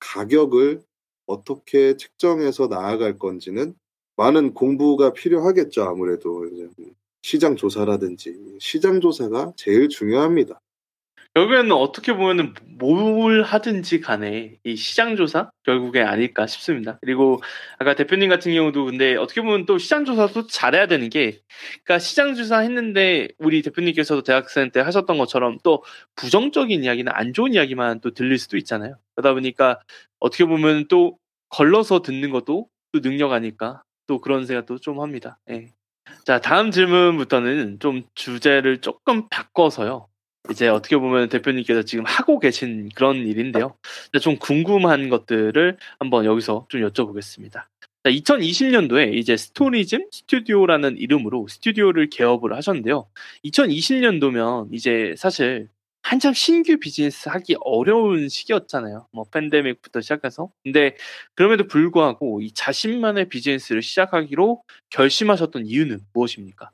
[SPEAKER 1] 가격을 어떻게 측정해서 나아갈 건지는 많은 공부가 필요하겠죠. 아무래도 시장 조사라든지 시장 조사가 제일 중요합니다.
[SPEAKER 2] 결국에는 어떻게 보면은 뭘 하든지 간에 이 시장 조사 결국에 아닐까 싶습니다. 그리고 아까 대표님 같은 경우도 근데 어떻게 보면 또 시장 조사도 잘해야 되는 게 그러니까 시장 조사 했는데 우리 대표님께서도 대학생 때 하셨던 것처럼 또 부정적인 이야기나 안 좋은 이야기만 또 들릴 수도 있잖아요. 그러다 보니까 어떻게 보면 또 걸러서 듣는 것도 또 능력 아닐까 또 그런 생각도 좀 합니다. 예. 자 다음 질문부터는 좀 주제를 조금 바꿔서요. 이제 어떻게 보면 대표님께서 지금 하고 계신 그런 일인데요. 좀 궁금한 것들을 한번 여기서 좀 여쭤보겠습니다. 2020년도에 이제 스토리즘 스튜디오라는 이름으로 스튜디오를 개업을 하셨는데요. 2020년도면 이제 사실 한참 신규 비즈니스 하기 어려운 시기였잖아요. 뭐 팬데믹부터 시작해서. 근데 그럼에도 불구하고 이 자신만의 비즈니스를 시작하기로 결심하셨던 이유는 무엇입니까?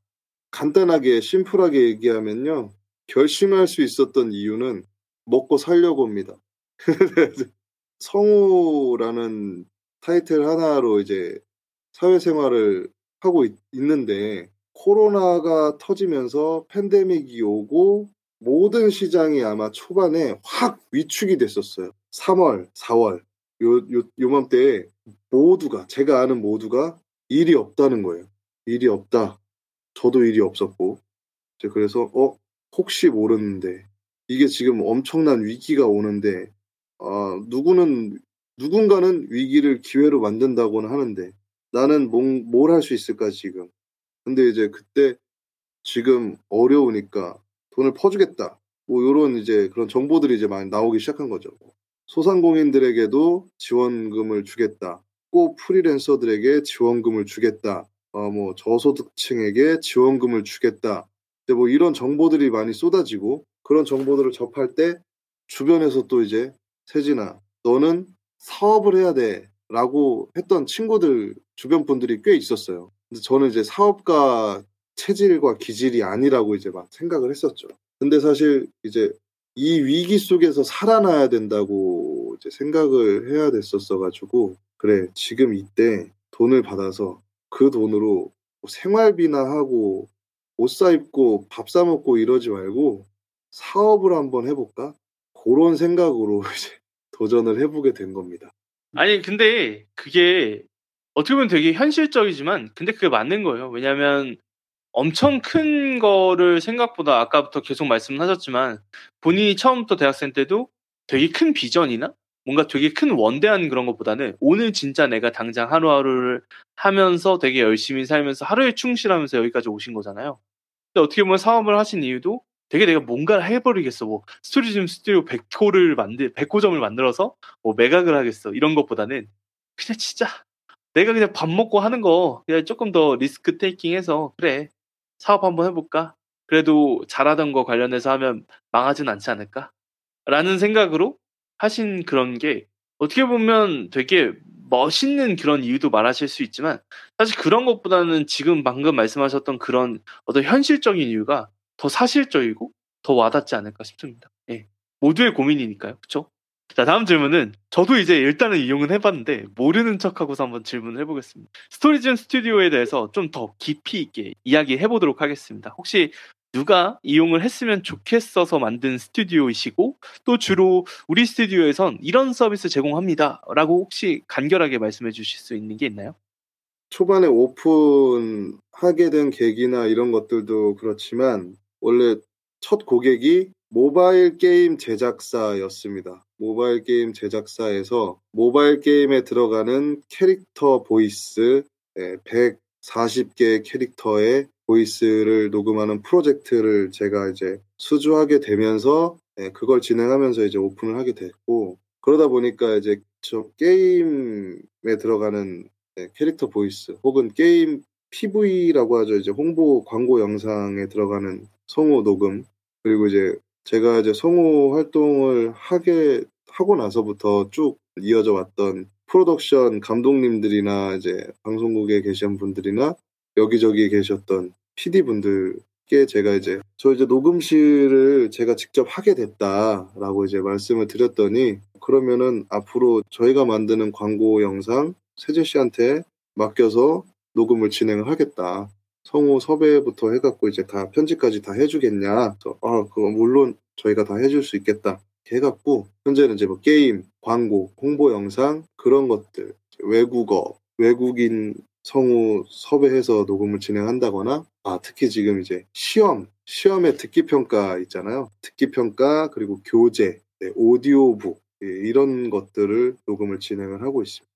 [SPEAKER 1] 간단하게 심플하게 얘기하면요. 결심할 수 있었던 이유는 먹고 살려고합니다 *laughs* 성우라는 타이틀 하나로 이제 사회생활을 하고 있, 는데 코로나가 터지면서 팬데믹이 오고 모든 시장이 아마 초반에 확 위축이 됐었어요. 3월, 4월 요, 요, 요맘때에 모두가 제가 아는 모두가 일이 없다는 거예요. 일이 없다. 저도 일이 없었고 그래서 어 혹시 모르는데 이게 지금 엄청난 위기가 오는데 아, 누구는 누군가는 위기를 기회로 만든다고는 하는데 나는 뭘 할 수 있을까 지금 근데 이제 그때 지금 어려우니까 돈을 퍼주겠다. 뭐 요런 이제 그런 정보들이 이제 많이 나오기 시작한 거죠. 소상공인들에게도 지원금을 주겠다. 꼭 프리랜서들에게 지원금을 주겠다. 어, 뭐 저소득층에게 지원금을 주겠다. 이제 뭐 이런 정보들이 많이 쏟아지고 그런 정보들을 접할 때 주변에서 또 이제 세진아 너는 사업을 해야 돼라고 했던 친구들 주변 분들이 꽤 있었어요. 근데 저는 이제 사업가 체질과 기질이 아니라고 이제 막 생각을 했었죠. 근데 사실 이제 이 위기 속에서 살아나야 된다고 이제 생각을 해야 됐었어 가지고 그래 지금 이때 돈을 받아서 그 돈으로 뭐 생활비나 하고 옷 사 입고 밥 사 먹고 이러지 말고 사업을 한번 해볼까 그런 생각으로 *laughs* 이제 도전을 해보게 된 겁니다.
[SPEAKER 2] 아니 근데 그게 어떻게 보면 되게 현실적이지만 근데 그게 맞는 거예요. 왜냐하면 엄청 큰 거를 생각보다 아까부터 계속 말씀하셨지만 본인이 처음부터 대학생 때도 되게 큰 비전이나 뭔가 되게 큰 원대한 그런 것보다는 오늘 진짜 내가 당장 하루하루를 하면서 되게 열심히 살면서 하루에 충실하면서 여기까지 오신 거잖아요. 근데 어떻게 보면 사업을 하신 이유도 되게 내가 뭔가를 해버리겠어. 뭐 스토리즘 스튜디오 100호를 만들, 100호점을 만들어서 뭐 매각을 하겠어. 이런 것보다는 그냥 진짜 내가 그냥 밥 먹고 하는 거 그냥 조금 더 리스크 테이킹 해서 그래. 사업 한번 해볼까? 그래도 잘하던 거 관련해서 하면 망하진 않지 않을까? 라는 생각으로 하신 그런 게 어떻게 보면 되게 멋있는 그런 이유도 말하실 수 있지만 사실 그런 것보다는 지금 방금 말씀하셨던 그런 어떤 현실적인 이유가 더 사실적이고 더 와닿지 않을까 싶습니다. 예. 모두의 고민이니까요. 그렇죠? 자, 다음 질문은 저도 이제 일단은 이용은 해봤는데 모르는 척하고서 한번 질문을 해보겠습니다. 스토리즘 스튜디오에 대해서 좀 더 깊이 있게 이야기해보도록 하겠습니다. 혹시 누가 이용을 했으면 좋겠어서 만든 스튜디오이시고 또 주로 우리 스튜디오에선 이런 서비스 제공합니다. 라고 혹시 간결하게 말씀해 주실 수 있는 게 있나요?
[SPEAKER 1] 초반에 오픈하게 된 계기나 이런 것들도 그렇지만 원래 첫 고객이 모바일 게임 제작사였습니다. 모바일 게임 제작사에서 모바일 게임에 들어가는 캐릭터 보이스 140개의 예, 캐릭터의 보이스를 녹음하는 프로젝트를 제가 이제 수주하게 되면서 예, 그걸 진행하면서 이제 오픈을 하게 됐고 그러다 보니까 이제 저 게임에 들어가는 예, 캐릭터 보이스 혹은 게임 PV라고 하죠 이제 홍보 광고 영상에 들어가는 성우 녹음 그리고 이제 제가 이제 성우 활동을 하게 하고 나서부터 쭉 이어져 왔던 프로덕션 감독님들이나 이제 방송국에 계신 분들이나 여기저기 계셨던 PD 분들께 제가 이제 저 이제 녹음실을 제가 직접 하게 됐다라고 이제 말씀을 드렸더니 그러면은 앞으로 저희가 만드는 광고 영상 세재 씨한테 맡겨서 녹음을 진행을 하겠다. 성우 섭외부터 해갖고 이제 다 편집까지 다 해주겠냐? 그 아, 그거 물론 저희가 다 해줄 수 있겠다. 해갖고 현재는 이제 뭐 게임, 광고, 홍보 영상 그런 것들 외국어, 외국인 성우 섭외해서 녹음을 진행한다거나 아 특히 지금 이제 시험, 시험의 듣기 평가 있잖아요. 듣기 평가 그리고 교재, 네, 오디오북 예, 이런 것들을 녹음을 진행을 하고 있습니다.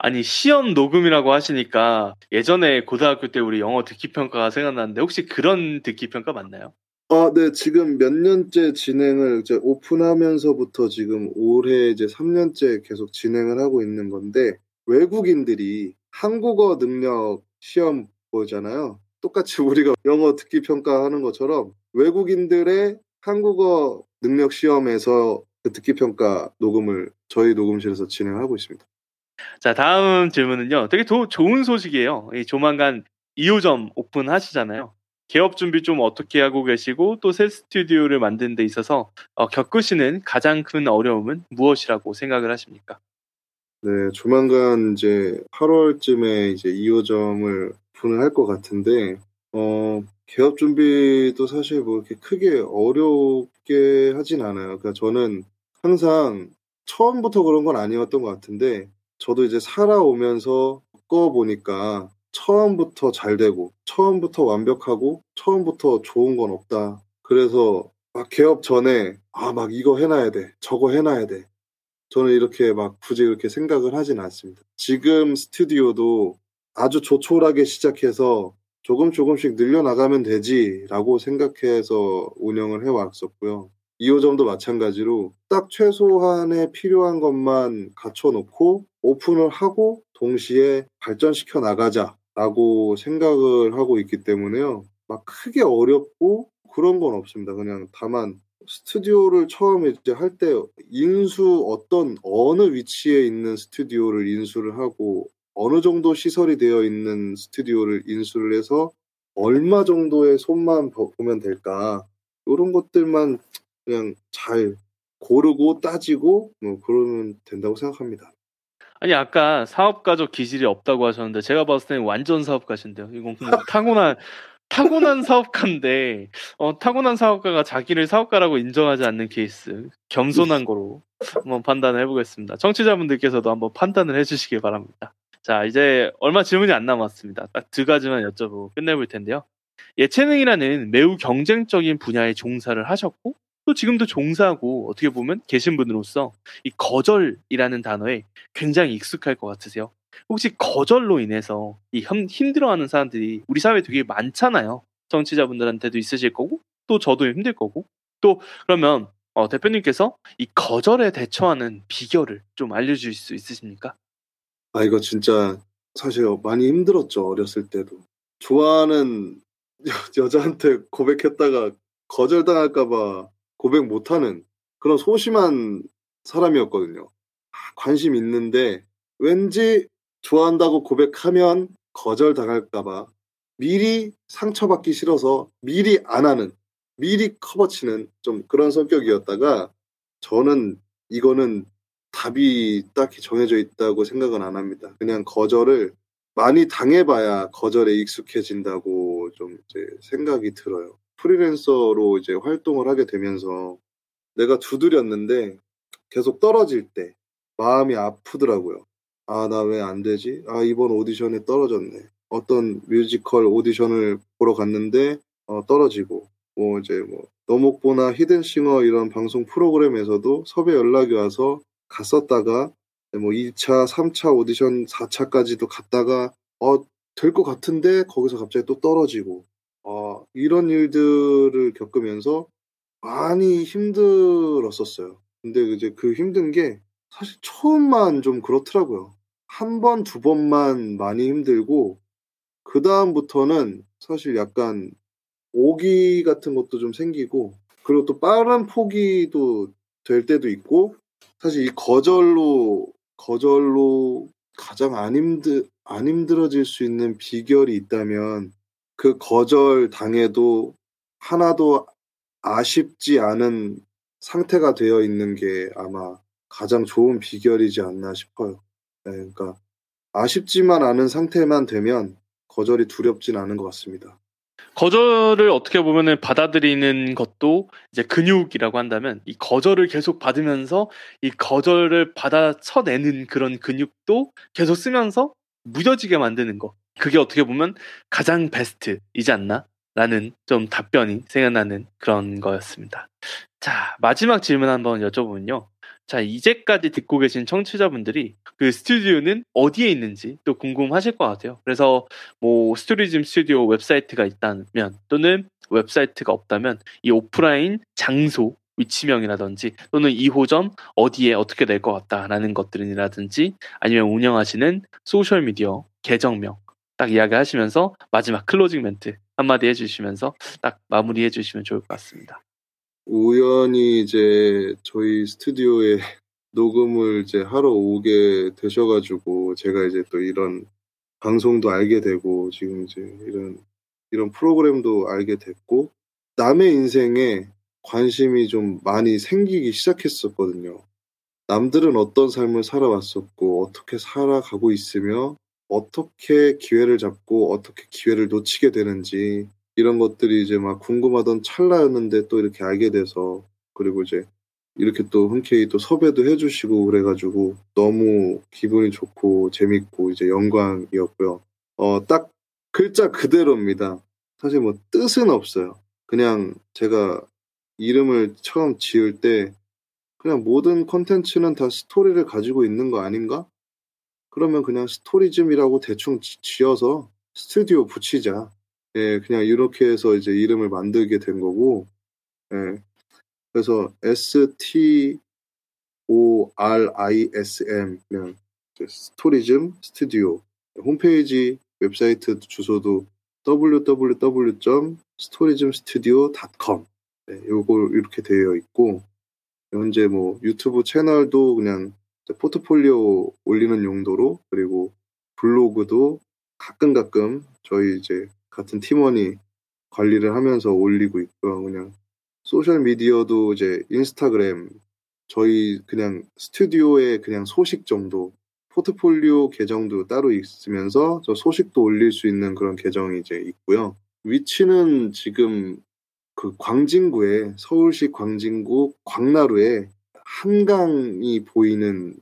[SPEAKER 2] 아니 시험 녹음이라고 하시니까 예전에 고등학교 때 우리 영어 듣기 평가가 생각났는데 혹시 그런 듣기 평가 맞나요? 아,
[SPEAKER 1] 네, 지금 몇 년째 진행을 이제 오픈하면서부터 지금 올해 이제 3년째 계속 진행을 하고 있는 건데, 외국인들이 한국어 능력 시험 보잖아요. 똑같이 *laughs* 우리가 영어 듣기 평가하는 것처럼 외국인들의 한국어 능력 시험에서 그 듣기 평가 녹음을 저희 녹음실에서 진행하고 있습니다.
[SPEAKER 2] 자, 다음 질문은요. 되게 도, 좋은 소식이에요. 이 조만간 2호점 오픈하시잖아요. 개업 준비 좀 어떻게 하고 계시고 또 새 스튜디오를 만드는 데 있어서 어, 겪으시는 가장 큰 어려움은 무엇이라고 생각을 하십니까?
[SPEAKER 1] 네, 조만간 이제 8월쯤에 이제 2호점을 오픈을 할것 같은데 어, 개업 준비도 사실 뭐 이렇게 크게 어렵게 하진 않아요. 그러니까 저는 항상 처음부터 그런 건 아니었던 것 같은데 저도 이제 살아오면서 겪어 보니까 처음부터 잘 되고 처음부터 완벽하고 처음부터 좋은 건 없다. 그래서 막 개업 전에 아 막 이거 해놔야 돼, 저거 해놔야 돼. 저는 이렇게 막 굳이 그렇게 생각을 하진 않습니다. 지금 스튜디오도 아주 조촐하게 시작해서 조금 조금씩 늘려나가면 되지라고 생각해서 운영을 해왔었고요. 2호점도 마찬가지로 딱 최소한의 필요한 것만 갖춰놓고 오픈을 하고 동시에 발전시켜 나가자라고 생각을 하고 있기 때문에요. 막 크게 어렵고 그런 건 없습니다. 그냥 다만 스튜디오를 처음 이제 할때 인수 어떤 어느 위치에 있는 스튜디오를 인수를 하고 어느 정도 시설이 되어 있는 스튜디오를 인수를 해서 얼마 정도의 손만 보면 될까 이런 것들만 그냥 잘 고르고 따지고 뭐 그러면 된다고 생각합니다.
[SPEAKER 2] 아니 아까 사업가적 기질이 없다고 하셨는데 제가 봤을 때는 완전 사업가신데요. 이건 뭐 *laughs* 타고난 타고난 사업가인데 어, 타고난 사업가가 자기를 사업가라고 인정하지 않는 케이스 겸손한 거로 한번 판단을 해보겠습니다. 청취자분들께서도 한번 판단을 해주시길 바랍니다. 자 이제 얼마 질문이 안 남았습니다. 딱두 가지만 여쭤보고 끝내볼 텐데요. 예체능이라는 매우 경쟁적인 분야에 종사를 하셨고 또 지금도 종사하고 어떻게 보면 계신 분으로서 이 거절이라는 단어에 굉장히 익숙할 것 같으세요. 혹시 거절로 인해서 이 힘들어하는 사람들이 우리 사회에 되게 많잖아요. 정치자분들한테도 있으실 거고 또 저도 힘들 거고 또 그러면 어, 대표님께서 이 거절에 대처하는 비결을 좀 알려주실 수 있으십니까?
[SPEAKER 1] 아 이거 진짜 사실 많이 힘들었죠 어렸을 때도 좋아하는 여, 자한테 고백했다가 거절당할까봐 고백 못하는 그런 소심한 사람이었거든요. 아, 관심 있는데 왠지 좋아한다고 고백하면 거절당할까봐 미리 상처받기 싫어서 미리 안 하는, 미리 커버치는 좀 그런 성격이었다가 저는 이거는 답이 딱히 정해져 있다고 생각은 안 합니다. 그냥 거절을 많이 당해봐야 거절에 익숙해진다고 좀 이제 생각이 들어요. 프리랜서로 이제 활동을 하게 되면서 내가 두드렸는데 계속 떨어질 때 마음이 아프더라고요. 아, 나 왜 안 되지? 아, 이번 오디션에 떨어졌네. 어떤 뮤지컬 오디션을 보러 갔는데 어, 떨어지고 뭐 이제 뭐 너목보나 히든싱어 이런 방송 프로그램에서도 섭외 연락이 와서 갔었다가 뭐 2차, 3차 오디션 4차까지도 갔다가 어, 될 것 같은데 거기서 갑자기 또 떨어지고 어, 이런 일들을 겪으면서 많이 힘들었었어요. 근데 이제 그 힘든 게 사실 처음만 좀 그렇더라고요. 한 번, 두 번만 많이 힘들고, 그다음부터는 사실 약간 오기 같은 것도 좀 생기고, 그리고 또 빠른 포기도 될 때도 있고, 사실 이 거절로, 거절로 가장 안 힘들, 안 힘들어질 수 있는 비결이 있다면, 그 거절 당해도 하나도 아쉽지 않은 상태가 되어 있는 게 아마 가장 좋은 비결이지 않나 싶어요. 네, 그러니까 아쉽지만 않은 상태만 되면 거절이 두렵진 않은 것 같습니다.
[SPEAKER 2] 거절을 어떻게 보면 받아들이는 것도 이제 근육이라고 한다면 이 거절을 계속 받으면서 이 거절을 받아 쳐내는 그런 근육도 계속 쓰면서 무뎌지게 만드는 거. 그게 어떻게 보면 가장 베스트이지 않나? 라는 좀 답변이 생각나는 그런 거였습니다. 자, 마지막 질문 한번 여쭤보면요. 자, 이제까지 듣고 계신 청취자분들이 그 스튜디오는 어디에 있는지 또 궁금하실 것 같아요. 그래서 뭐 스토리즘 스튜디오 웹사이트가 있다면 또는 웹사이트가 없다면 이 오프라인 장소 위치명이라든지 또는 2호점 어디에 어떻게 될 것 같다라는 것들이라든지 아니면 운영하시는 소셜미디어 계정명 딱 이야기하시면서 마지막 클로징 멘트 한마디 해주시면서 딱 마무리해 주시면 좋을 것 같습니다.
[SPEAKER 1] 우연히 이제 저희 스튜디오에 *laughs* 녹음을 이제 하러 오게 되셔가지고 제가 이제 또 이런 방송도 알게 되고 지금 이제 이런 이런 프로그램도 알게 됐고 남의 인생에 관심이 좀 많이 생기기 시작했었거든요. 남들은 어떤 삶을 살아왔었고 어떻게 살아가고 있으며 어떻게 기회를 잡고 어떻게 기회를 놓치게 되는지 이런 것들이 이제 막 궁금하던 찰나였는데 또 이렇게 알게 돼서 그리고 이제 이렇게 또 흔쾌히 또 섭외도 해주시고 그래가지고 너무 기분이 좋고 재밌고 이제 영광이었고요. 어, 딱 글자 그대로입니다. 사실 뭐 뜻은 없어요. 그냥 제가 이름을 처음 지을 때 그냥 모든 컨텐츠는 다 스토리를 가지고 있는 거 아닌가? 그러면 그냥 스토리즘이라고 대충 지어서 스튜디오 붙이자. 예, 그냥 이렇게 해서 이제 이름을 만들게 된 거고, 예. 그래서 S-T-O-R-I-S-M, 그냥 스토리즘 스튜디오. 홈페이지 웹사이트 주소도 www.storysmstudio.com 네, 요거 이렇게 되어 있고 현재 뭐 유튜브 채널도 그냥 포트폴리오 올리는 용도로 그리고 블로그도 가끔 가끔 저희 이제 같은 팀원이 관리를 하면서 올리고 있고요. 그냥 소셜 미디어도 이제 인스타그램 저희 그냥 스튜디오에 그냥 소식 정도 포트폴리오 계정도 따로 있으면서 저 소식도 올릴 수 있는 그런 계정이 이제 있고요. 위치는 지금 그 광진구에 서울시 광진구 광나루에 한강이 보이는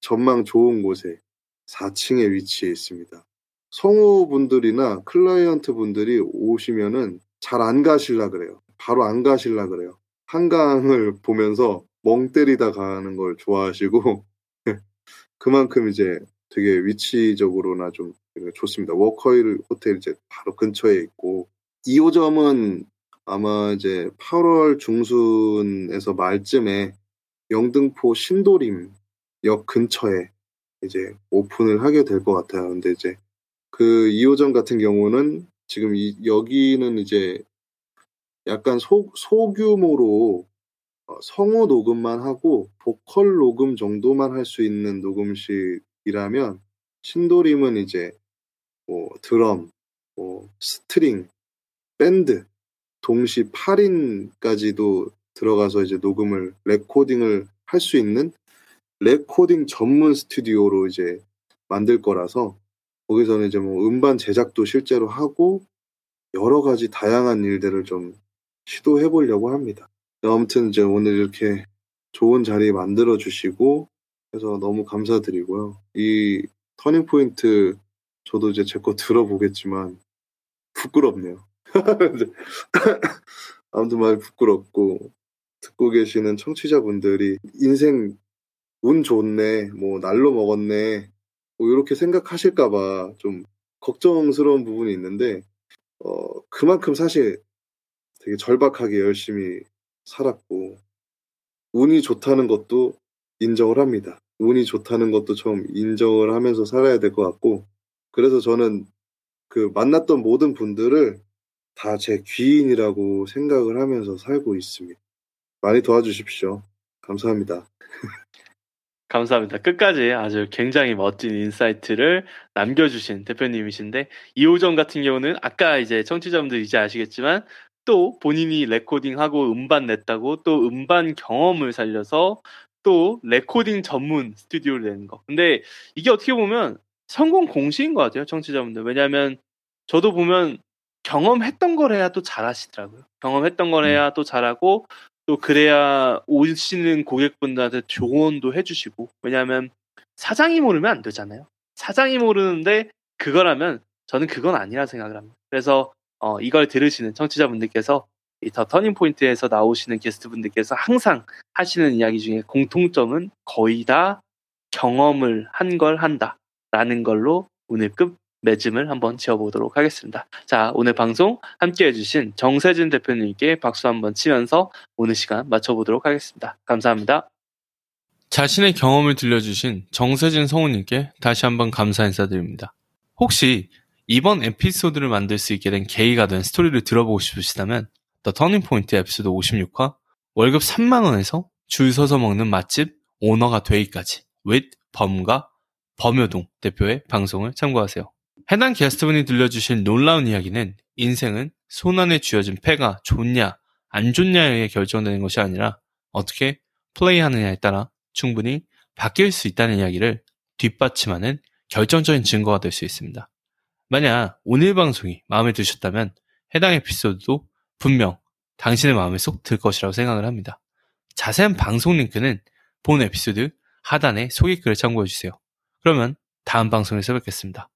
[SPEAKER 1] 전망 좋은 곳에 4층에 위치해 있습니다. 성우분들이나 클라이언트 분들이 오시면은 잘 안 가실라 그래요. 바로 안 가실라 그래요. 한강을 보면서 멍 때리다 가는 걸 좋아하시고 *laughs* 그만큼 이제 되게 위치적으로나 좀 좋습니다. 워커힐 호텔 이제 바로 근처에 있고 2호점은 아마 이제 8월 중순에서 말쯤에 영등포 신도림 역 근처에 이제 오픈을 하게 될 것 같아요. 근데 이제 그 2호점 같은 경우는 지금 이, 여기는 이제 약간 소, 소규모로 어, 성우 녹음만 하고 보컬 녹음 정도만 할 수 있는 녹음실이라면 신도림은 이제 뭐 드럼, 뭐 스트링, 밴드, 동시 8인까지도 들어가서 이제 녹음을 레코딩을 할 수 있는 레코딩 전문 스튜디오로 이제 만들 거라서 거기서는 이제 뭐 음반 제작도 실제로 하고 여러 가지 다양한 일들을 좀 시도해 보려고 합니다. 아무튼 이제 오늘 이렇게 좋은 자리 만들어 주시고 해서 너무 감사드리고요. 이 터닝 포인트 저도 이제 제 거 들어보겠지만 부끄럽네요. *laughs* 아무튼 많이 부끄럽고 듣고 계시는 청취자분들이 인생 운 좋네, 뭐 날로 먹었네, 뭐 이렇게 생각하실까봐 좀 걱정스러운 부분이 있는데 어 그만큼 사실 되게 절박하게 열심히 살았고 운이 좋다는 것도 인정을 합니다. 운이 좋다는 것도 좀 인정을 하면서 살아야 될 것 같고 그래서 저는 그 만났던 모든 분들을 다 제 귀인이라고 생각을 하면서 살고 있습니다. 많이 도와주십시오. 감사합니다.
[SPEAKER 2] 감사합니다. 끝까지 아주 굉장히 멋진 인사이트를 남겨주신 대표님이신데 이호정 같은 경우는 아까 이제 청취자분들 이제 아시겠지만 또 본인이 레코딩하고 음반 냈다고 또 음반 경험을 살려서 또 레코딩 전문 스튜디오를 내는 거. 근데 이게 어떻게 보면 성공 공시인 것 같아요, 청취자분들. 왜냐하면 저도 보면 경험했던 걸 해야 또 잘하시더라고요. 경험했던 걸 음. 해야 또 잘하고 또 그래야 오시는 고객분들한테 조언도 해주시고 왜냐하면 사장이 모르면 안 되잖아요. 사장이 모르는데 그거라면 저는 그건 아니라 생각을 합니다. 그래서 어, 이걸 들으시는 청취자분들께서 이더 터닝포인트에서 나오시는 게스트분들께서 항상 하시는 이야기 중에 공통점은 거의 다 경험을 한 걸 한다라는 걸로 오늘 끝 매짐을 한번 지어보도록 하겠습니다. 자, 오늘 방송 함께 해주신 정세진 대표님께 박수 한번 치면서 오늘 시간 마쳐보도록 하겠습니다. 감사합니다.
[SPEAKER 3] 자신의 경험을 들려주신 정세진 성우님께 다시 한번 감사 인사드립니다. 혹시 이번 에피소드를 만들 수 있게 된 계기가 된 스토리를 들어보고 싶으시다면 더 터닝포인트 에피소드 56화 월급 3만원에서 줄 서서 먹는 맛집 오너가 되기까지 with 범과 범효동 대표의 방송을 참고하세요. 해당 게스트분이 들려주실 놀라운 이야기는 인생은 손안에 쥐어진 패가 좋냐, 안 좋냐에 의해 결정되는 것이 아니라 어떻게 플레이하느냐에 따라 충분히 바뀔 수 있다는 이야기를 뒷받침하는 결정적인 증거가 될 수 있습니다. 만약 오늘 방송이 마음에 드셨다면 해당 에피소드도 분명 당신의 마음에 쏙 들 것이라고 생각을 합니다. 자세한 방송 링크는 본 에피소드 하단의 소개글을 참고해주세요. 그러면 다음 방송에서 뵙겠습니다.